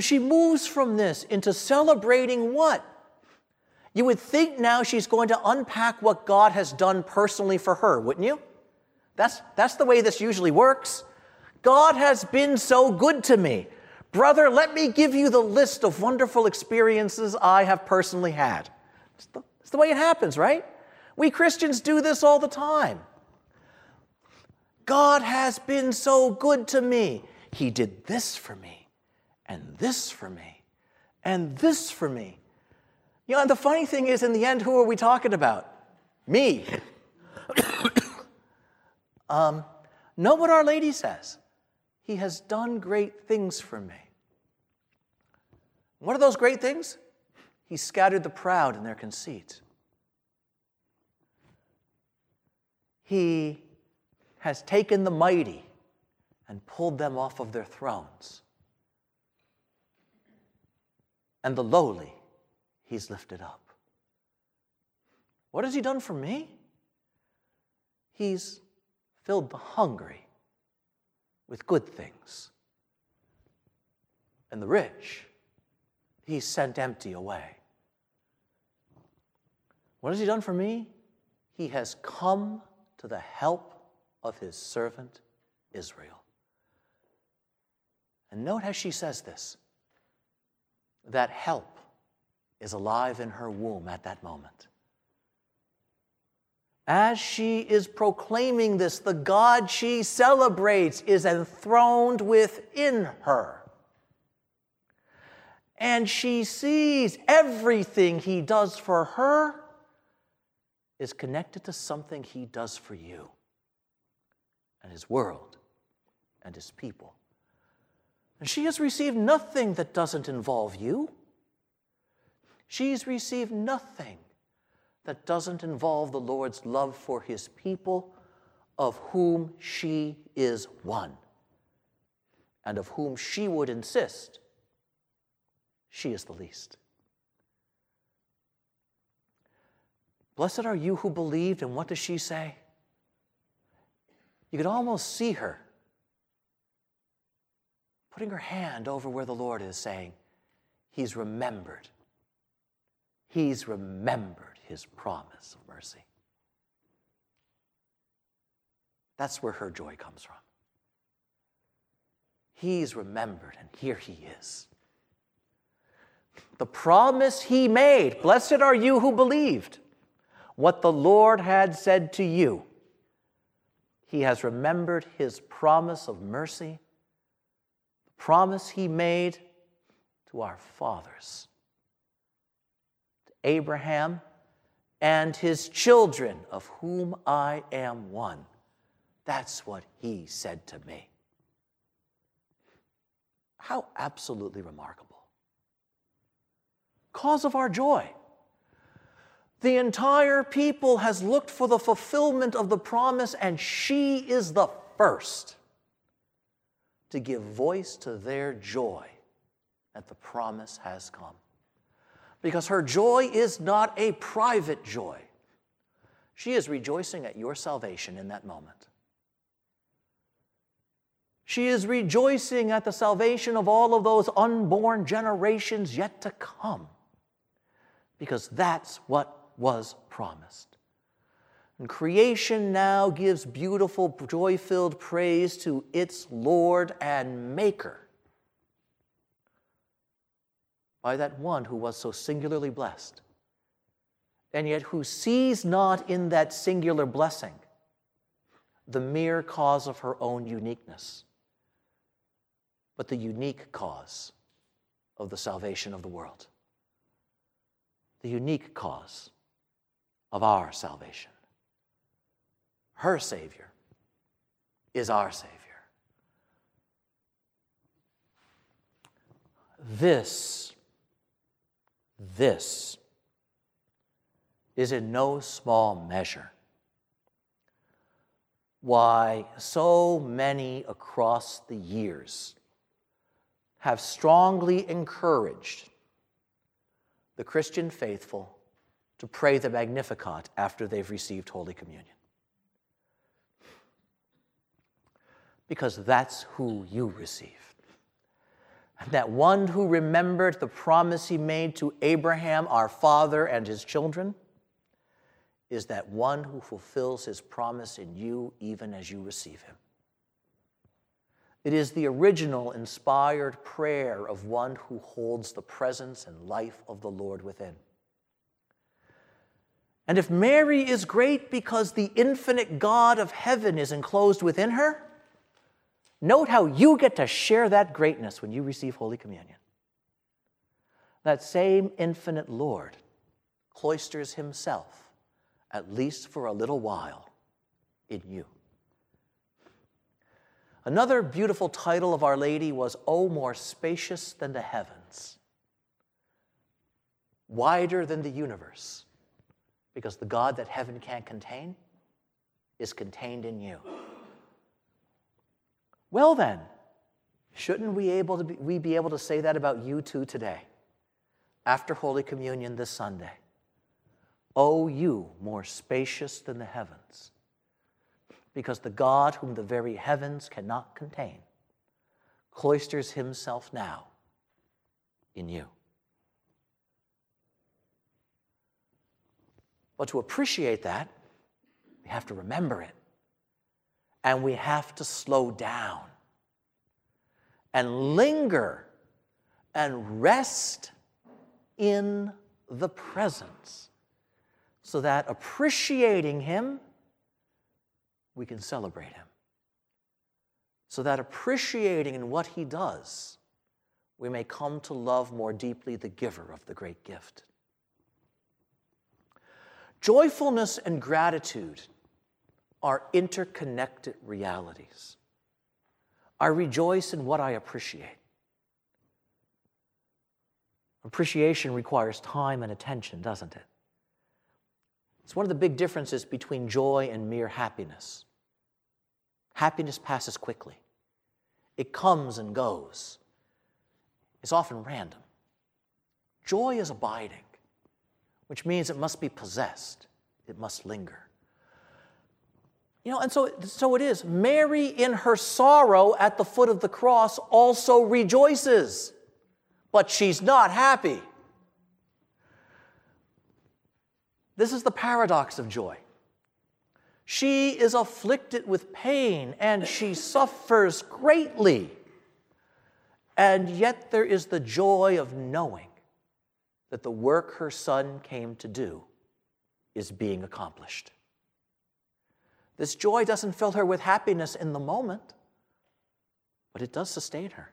But she moves from this into celebrating what? You would think now she's going to unpack what God has done personally for her, wouldn't you? That's, that's the way this usually works. God has been so good to me. Brother, let me give you the list of wonderful experiences I have personally had. It's the, it's the way it happens, right? We Christians do this all the time. God has been so good to me. He did this for me, and this for me, and this for me. You know, and the funny thing is, in the end, who are we talking about? Me. um, know what Our Lady says. He has done great things for me. What are those great things? He scattered the proud in their conceit. He has taken the mighty and pulled them off of their thrones. And the lowly he's lifted up. What has he done for me? He's filled the hungry with good things. And the rich, he sent empty away. What has he done for me? He has come to the help of his servant Israel. And note how she says this that help is alive in her womb at that moment as she is proclaiming this, the God she celebrates is enthroned within her. And she sees everything he does for her is connected to something he does for you and his world and his people. And she has received nothing that doesn't involve you. She's received nothing that doesn't involve the Lord's love for his people, of whom she is one, and of whom she would insist she is the least. Blessed are you who believed, and what does she say? You could almost see her putting her hand over where the Lord is, saying, He's remembered. He's remembered his promise of mercy. That's where her joy comes from. He's remembered, and here he is. The promise he made Blessed are you who believed what the Lord had said to you. He has remembered his promise of mercy, promise he made to our fathers, to Abraham and his children, of whom I am one. That's what he said to me. How absolutely remarkable. Cause of our joy. The entire people has looked for the fulfillment of the promise, and she is the first to give voice to their joy that the promise has come because her joy is not a private joy. She is rejoicing at your salvation in that moment. She is rejoicing at the salvation of all of those unborn generations yet to come, because that's what was promised. And creation now gives beautiful, joy filled praise to its Lord and Maker by that one who was so singularly blessed, and yet who sees not in that singular blessing the mere cause of her own uniqueness, but the unique cause of the salvation of the world, the unique cause of our salvation. Her Savior is our Savior. This, this is in no small measure why so many across the years have strongly encouraged the Christian faithful to pray the Magnificat after they've received Holy Communion. Because that's who you receive. And that one who remembered the promise he made to Abraham, our father, and his children, is that one who fulfills his promise in you even as you receive him. It is the original inspired prayer of one who holds the presence and life of the Lord within. And if Mary is great because the infinite God of heaven is enclosed within her, Note how you get to share that greatness when you receive Holy Communion. That same infinite Lord cloisters himself, at least for a little while, in you. Another beautiful title of Our Lady was, O more spacious than the heavens, wider than the universe, because the God that heaven can't contain is contained in you. Well, then, shouldn't we, able to be, we be able to say that about you too today, after Holy Communion this Sunday? O you more spacious than the heavens, because the God whom the very heavens cannot contain cloisters himself now in you. But to appreciate that, we have to remember it and we have to slow down and linger and rest in the presence so that appreciating Him, we can celebrate Him. So that appreciating in what He does, we may come to love more deeply the giver of the great gift. Joyfulness and gratitude are interconnected realities. I rejoice in what I appreciate. Appreciation requires time and attention, doesn't it? It's one of the big differences between joy and mere happiness. Happiness passes quickly, it comes and goes, it's often random. Joy is abiding, which means it must be possessed, it must linger. You know, and so, so it is. Mary, in her sorrow at the foot of the cross, also rejoices, but she's not happy. This is the paradox of joy. She is afflicted with pain and she suffers greatly. And yet there is the joy of knowing that the work her son came to do is being accomplished. This joy doesn't fill her with happiness in the moment, but it does sustain her.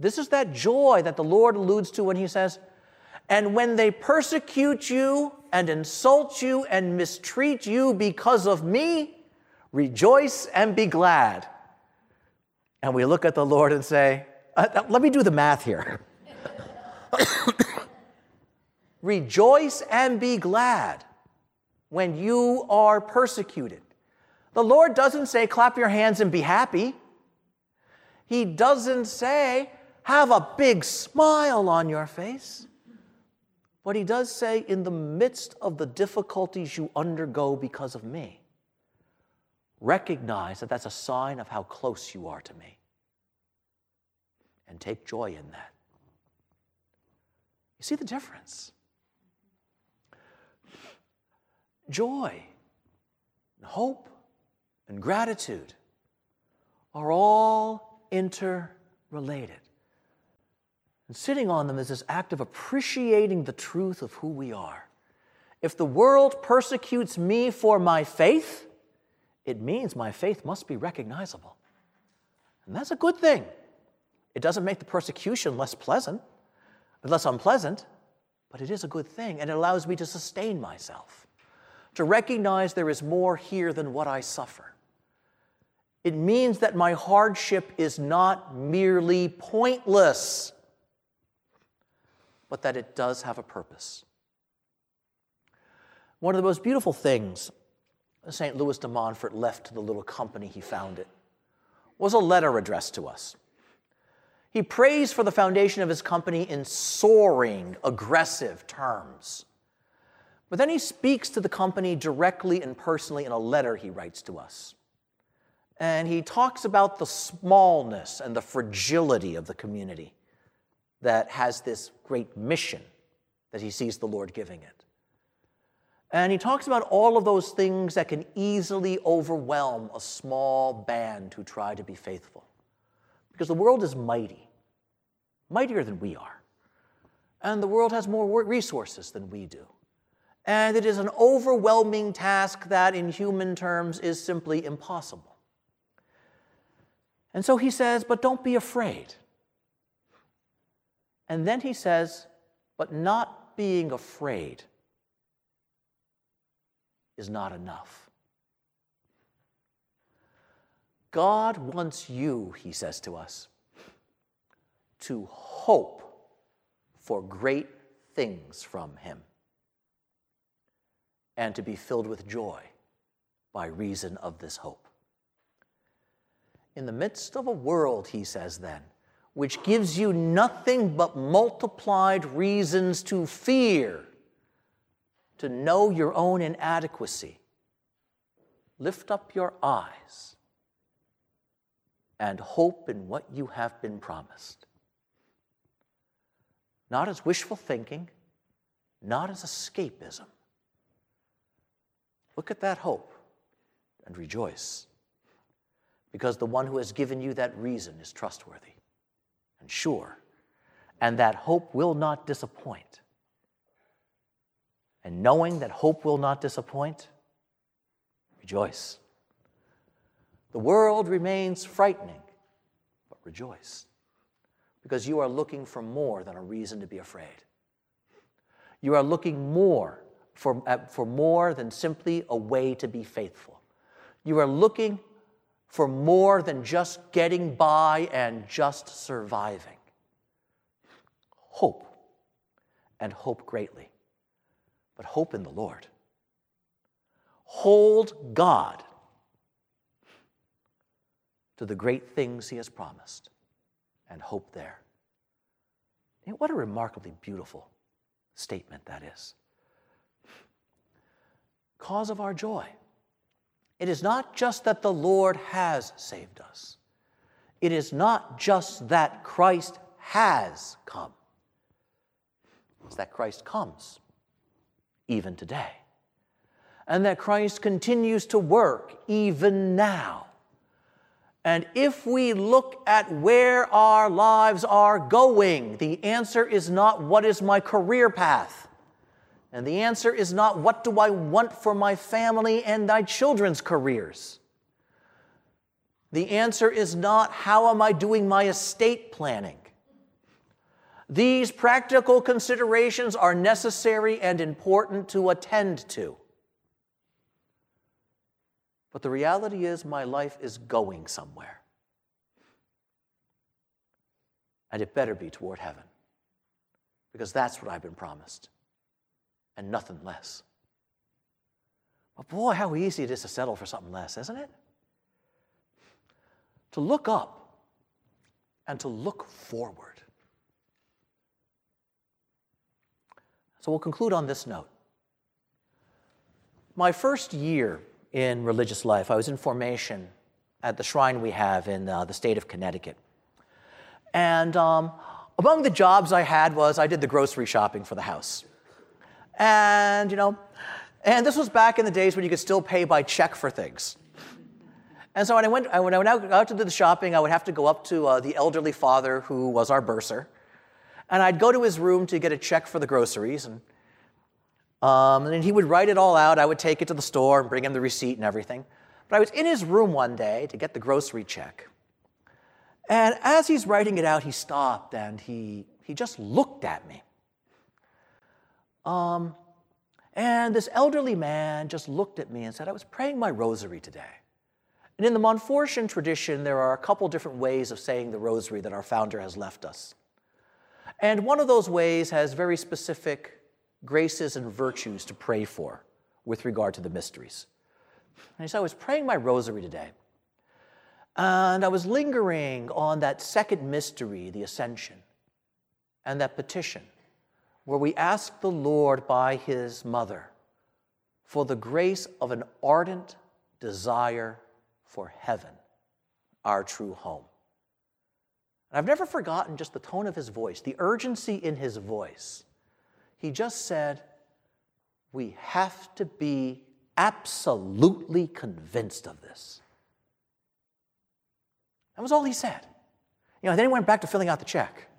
This is that joy that the Lord alludes to when he says, And when they persecute you and insult you and mistreat you because of me, rejoice and be glad. And we look at the Lord and say, uh, uh Let me do the math here. rejoice and be glad when you are persecuted. The Lord doesn't say, clap your hands and be happy. He doesn't say, have a big smile on your face. But He does say, in the midst of the difficulties you undergo because of me, recognize that that's a sign of how close you are to me. And take joy in that. You see the difference? Joy and hope and gratitude are all interrelated. And sitting on them is this act of appreciating the truth of who we are. If the world persecutes me for my faith, it means my faith must be recognizable. And that's a good thing. It doesn't make the persecution less pleasant, less unpleasant, but it is a good thing, and it allows me to sustain myself, to recognize there is more here than what I suffer. It means that my hardship is not merely pointless, but that it does have a purpose. One of the most beautiful things St. Louis de Montfort left to the little company he founded was a letter addressed to us. He prays for the foundation of his company in soaring, aggressive terms. But then he speaks to the company directly and personally in a letter he writes to us. And he talks about the smallness and the fragility of the community that has this great mission that he sees the Lord giving it. And he talks about all of those things that can easily overwhelm a small band who try to be faithful. Because the world is mighty, mightier than we are. And the world has more resources than we do. And it is an overwhelming task that, in human terms, is simply impossible. And so he says, But don't be afraid. And then he says, But not being afraid is not enough. God wants you, he says to us, to hope for great things from him and to be filled with joy by reason of this hope. In the midst of a world, he says then, which gives you nothing but multiplied reasons to fear to know your own inadequacy, lift up your eyes and hope in what you have been promised. Not as wishful thinking, not as escapism. Look at that hope and rejoice, because the one who has given you that reason is trustworthy and sure, and that hope will not disappoint and knowing that hope will not disappoint, rejoice. The world remains frightening, but rejoice, because you are looking for more than a reason to be afraid. You are looking more for, uh, for more than simply a way to be faithful. You are looking for more than just getting by and just surviving. Hope, and hope greatly but hope in the Lord. Hold God to the great things He has promised and hope there. What a remarkably beautiful statement that is. Cause of our joy. It is not just that the Lord has saved us, it is not just that Christ has come, it's that Christ comes even today. And that Christ continues to work even now. And if we look at where our lives are going, the answer is not what is my career path. And the answer is not what do I want for my family and thy children's careers. The answer is not how am I doing my estate planning. These practical considerations are necessary and important to attend to. But the reality is, my life is going somewhere. And it better be toward heaven, because that's what I've been promised, and nothing less. But boy, how easy it is to settle for something less, isn't it? To look up and to look forward. So we'll conclude on this note. My first year in religious life, I was in formation at the shrine we have in uh, the state of Connecticut. And um, among the jobs I had was I did the grocery shopping for the house. And, you know, And this was back in the days when you could still pay by check for things. And so when I went, when I went out to do the shopping, I would have to go up to uh, the elderly father who was our bursar. And I'd go to his room to get a check for the groceries. And, um, and he would write it all out. I would take it to the store and bring him the receipt and everything. But I was in his room one day to get the grocery check. And as he's writing it out, he stopped and he, he just looked at me. Um, and this elderly man just looked at me and said, I was praying my rosary today. And in the Montfortian tradition, there are a couple different ways of saying the rosary that our founder has left us. And one of those ways has very specific graces and virtues to pray for with regard to the mysteries. And he said, I was praying my rosary today. And I was lingering on that second mystery, the ascension, and that petition, where we ask the Lord by his mother for the grace of an ardent desire for heaven, our true home. And I've never forgotten just the tone of his voice, the urgency in his voice. He just said, We have to be absolutely convinced of this. That was all he said. You know, then he went back to filling out the check.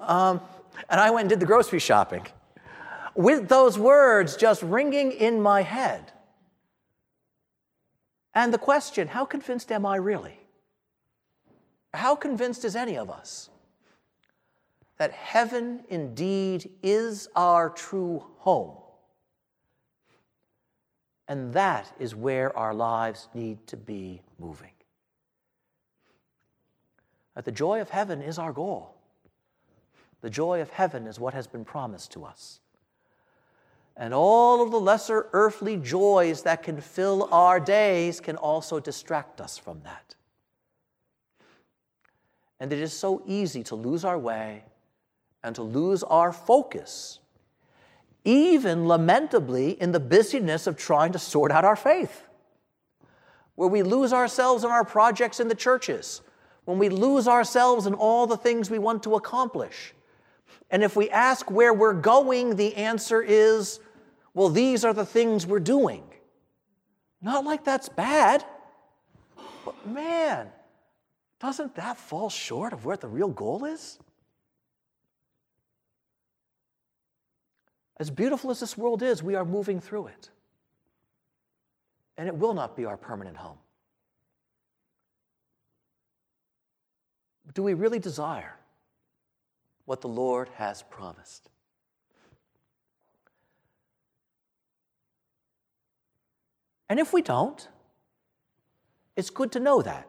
Um, and I went and did the grocery shopping with those words just ringing in my head. And the question how convinced am I really? How convinced is any of us that heaven indeed is our true home? And that is where our lives need to be moving. That the joy of heaven is our goal. The joy of heaven is what has been promised to us and all of the lesser earthly joys that can fill our days can also distract us from that. And it is so easy to lose our way and to lose our focus, even lamentably in the busyness of trying to sort out our faith. Where we lose ourselves in our projects in the churches, when we lose ourselves in all the things we want to accomplish. And if we ask where we're going, the answer is well, these are the things we're doing. Not like that's bad, but man, doesn't that fall short of where the real goal is? As beautiful as this world is, we are moving through it. And it will not be our permanent home. Do we really desire what the Lord has promised? And if we don't, it's good to know that,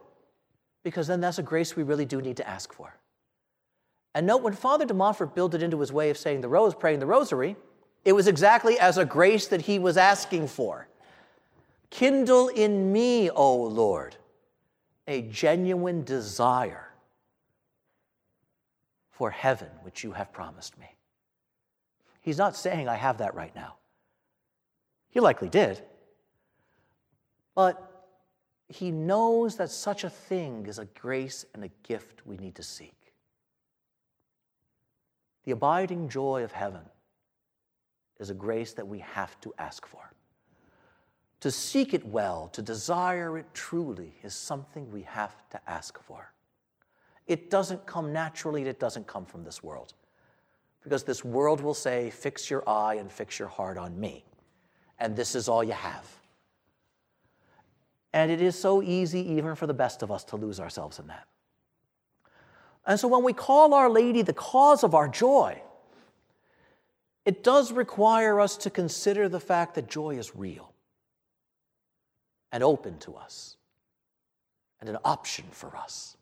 because then that's a grace we really do need to ask for. And note when Father de Montfort built it into his way of saying the rose, praying the rosary, it was exactly as a grace that he was asking for. Kindle in me, O Lord, a genuine desire for heaven which you have promised me. He's not saying I have that right now. He likely did. But he knows that such a thing is a grace and a gift we need to seek. The abiding joy of heaven is a grace that we have to ask for. To seek it well, to desire it truly, is something we have to ask for. It doesn't come naturally, it doesn't come from this world. Because this world will say, fix your eye and fix your heart on me. And this is all you have. And it is so easy, even for the best of us, to lose ourselves in that. And so when we call Our Lady the cause of our joy, it does require us to consider the fact that joy is real and open to us and an option for us.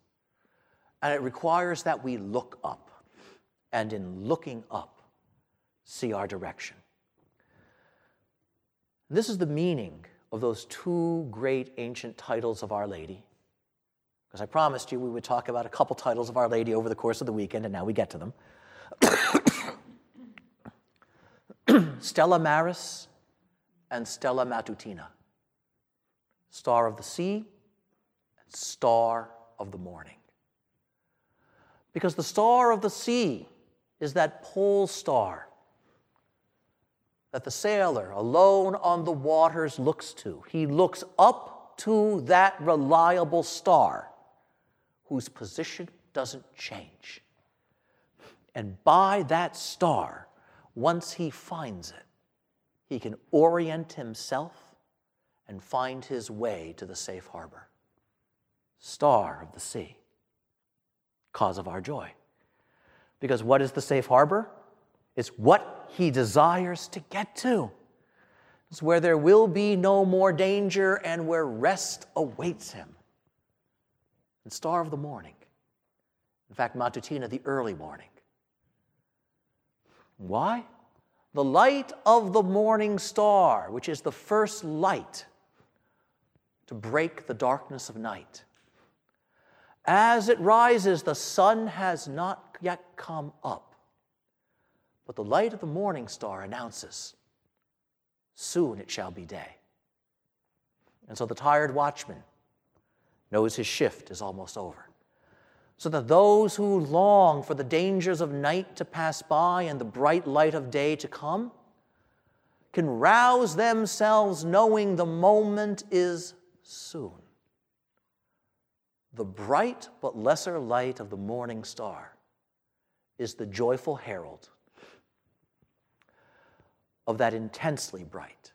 And it requires that we look up and in looking up, see our direction. This is the meaning of those two great ancient titles of Our Lady. Because I promised you we would talk about a couple titles of Our Lady over the course of the weekend, and now we get to them. Stella Maris and Stella Matutina. Star of the sea and star of the morning. Because the star of the sea is that pole star that the sailor alone on the waters looks to. He looks up to that reliable star whose position doesn't change. And by that star, once he finds it, he can orient himself and find his way to the safe harbor. Star of the sea, cause of our joy. Because what is the safe harbor? It's what he desires to get to. It's where there will be no more danger and where rest awaits him. And star of the morning. In fact, Matutina, the early morning. Why? The light of the morning star, which is the first light to break the darkness of night. As it rises, the sun has not yet come up, but the light of the morning star announces, soon it shall be day. And so the tired watchman knows his shift is almost over so that those who long for the dangers of night to pass by and the bright light of day to come can rouse themselves knowing the moment is soon. The bright but lesser light of the morning star is the joyful herald of that intensely bright,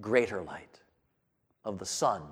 greater light of the sun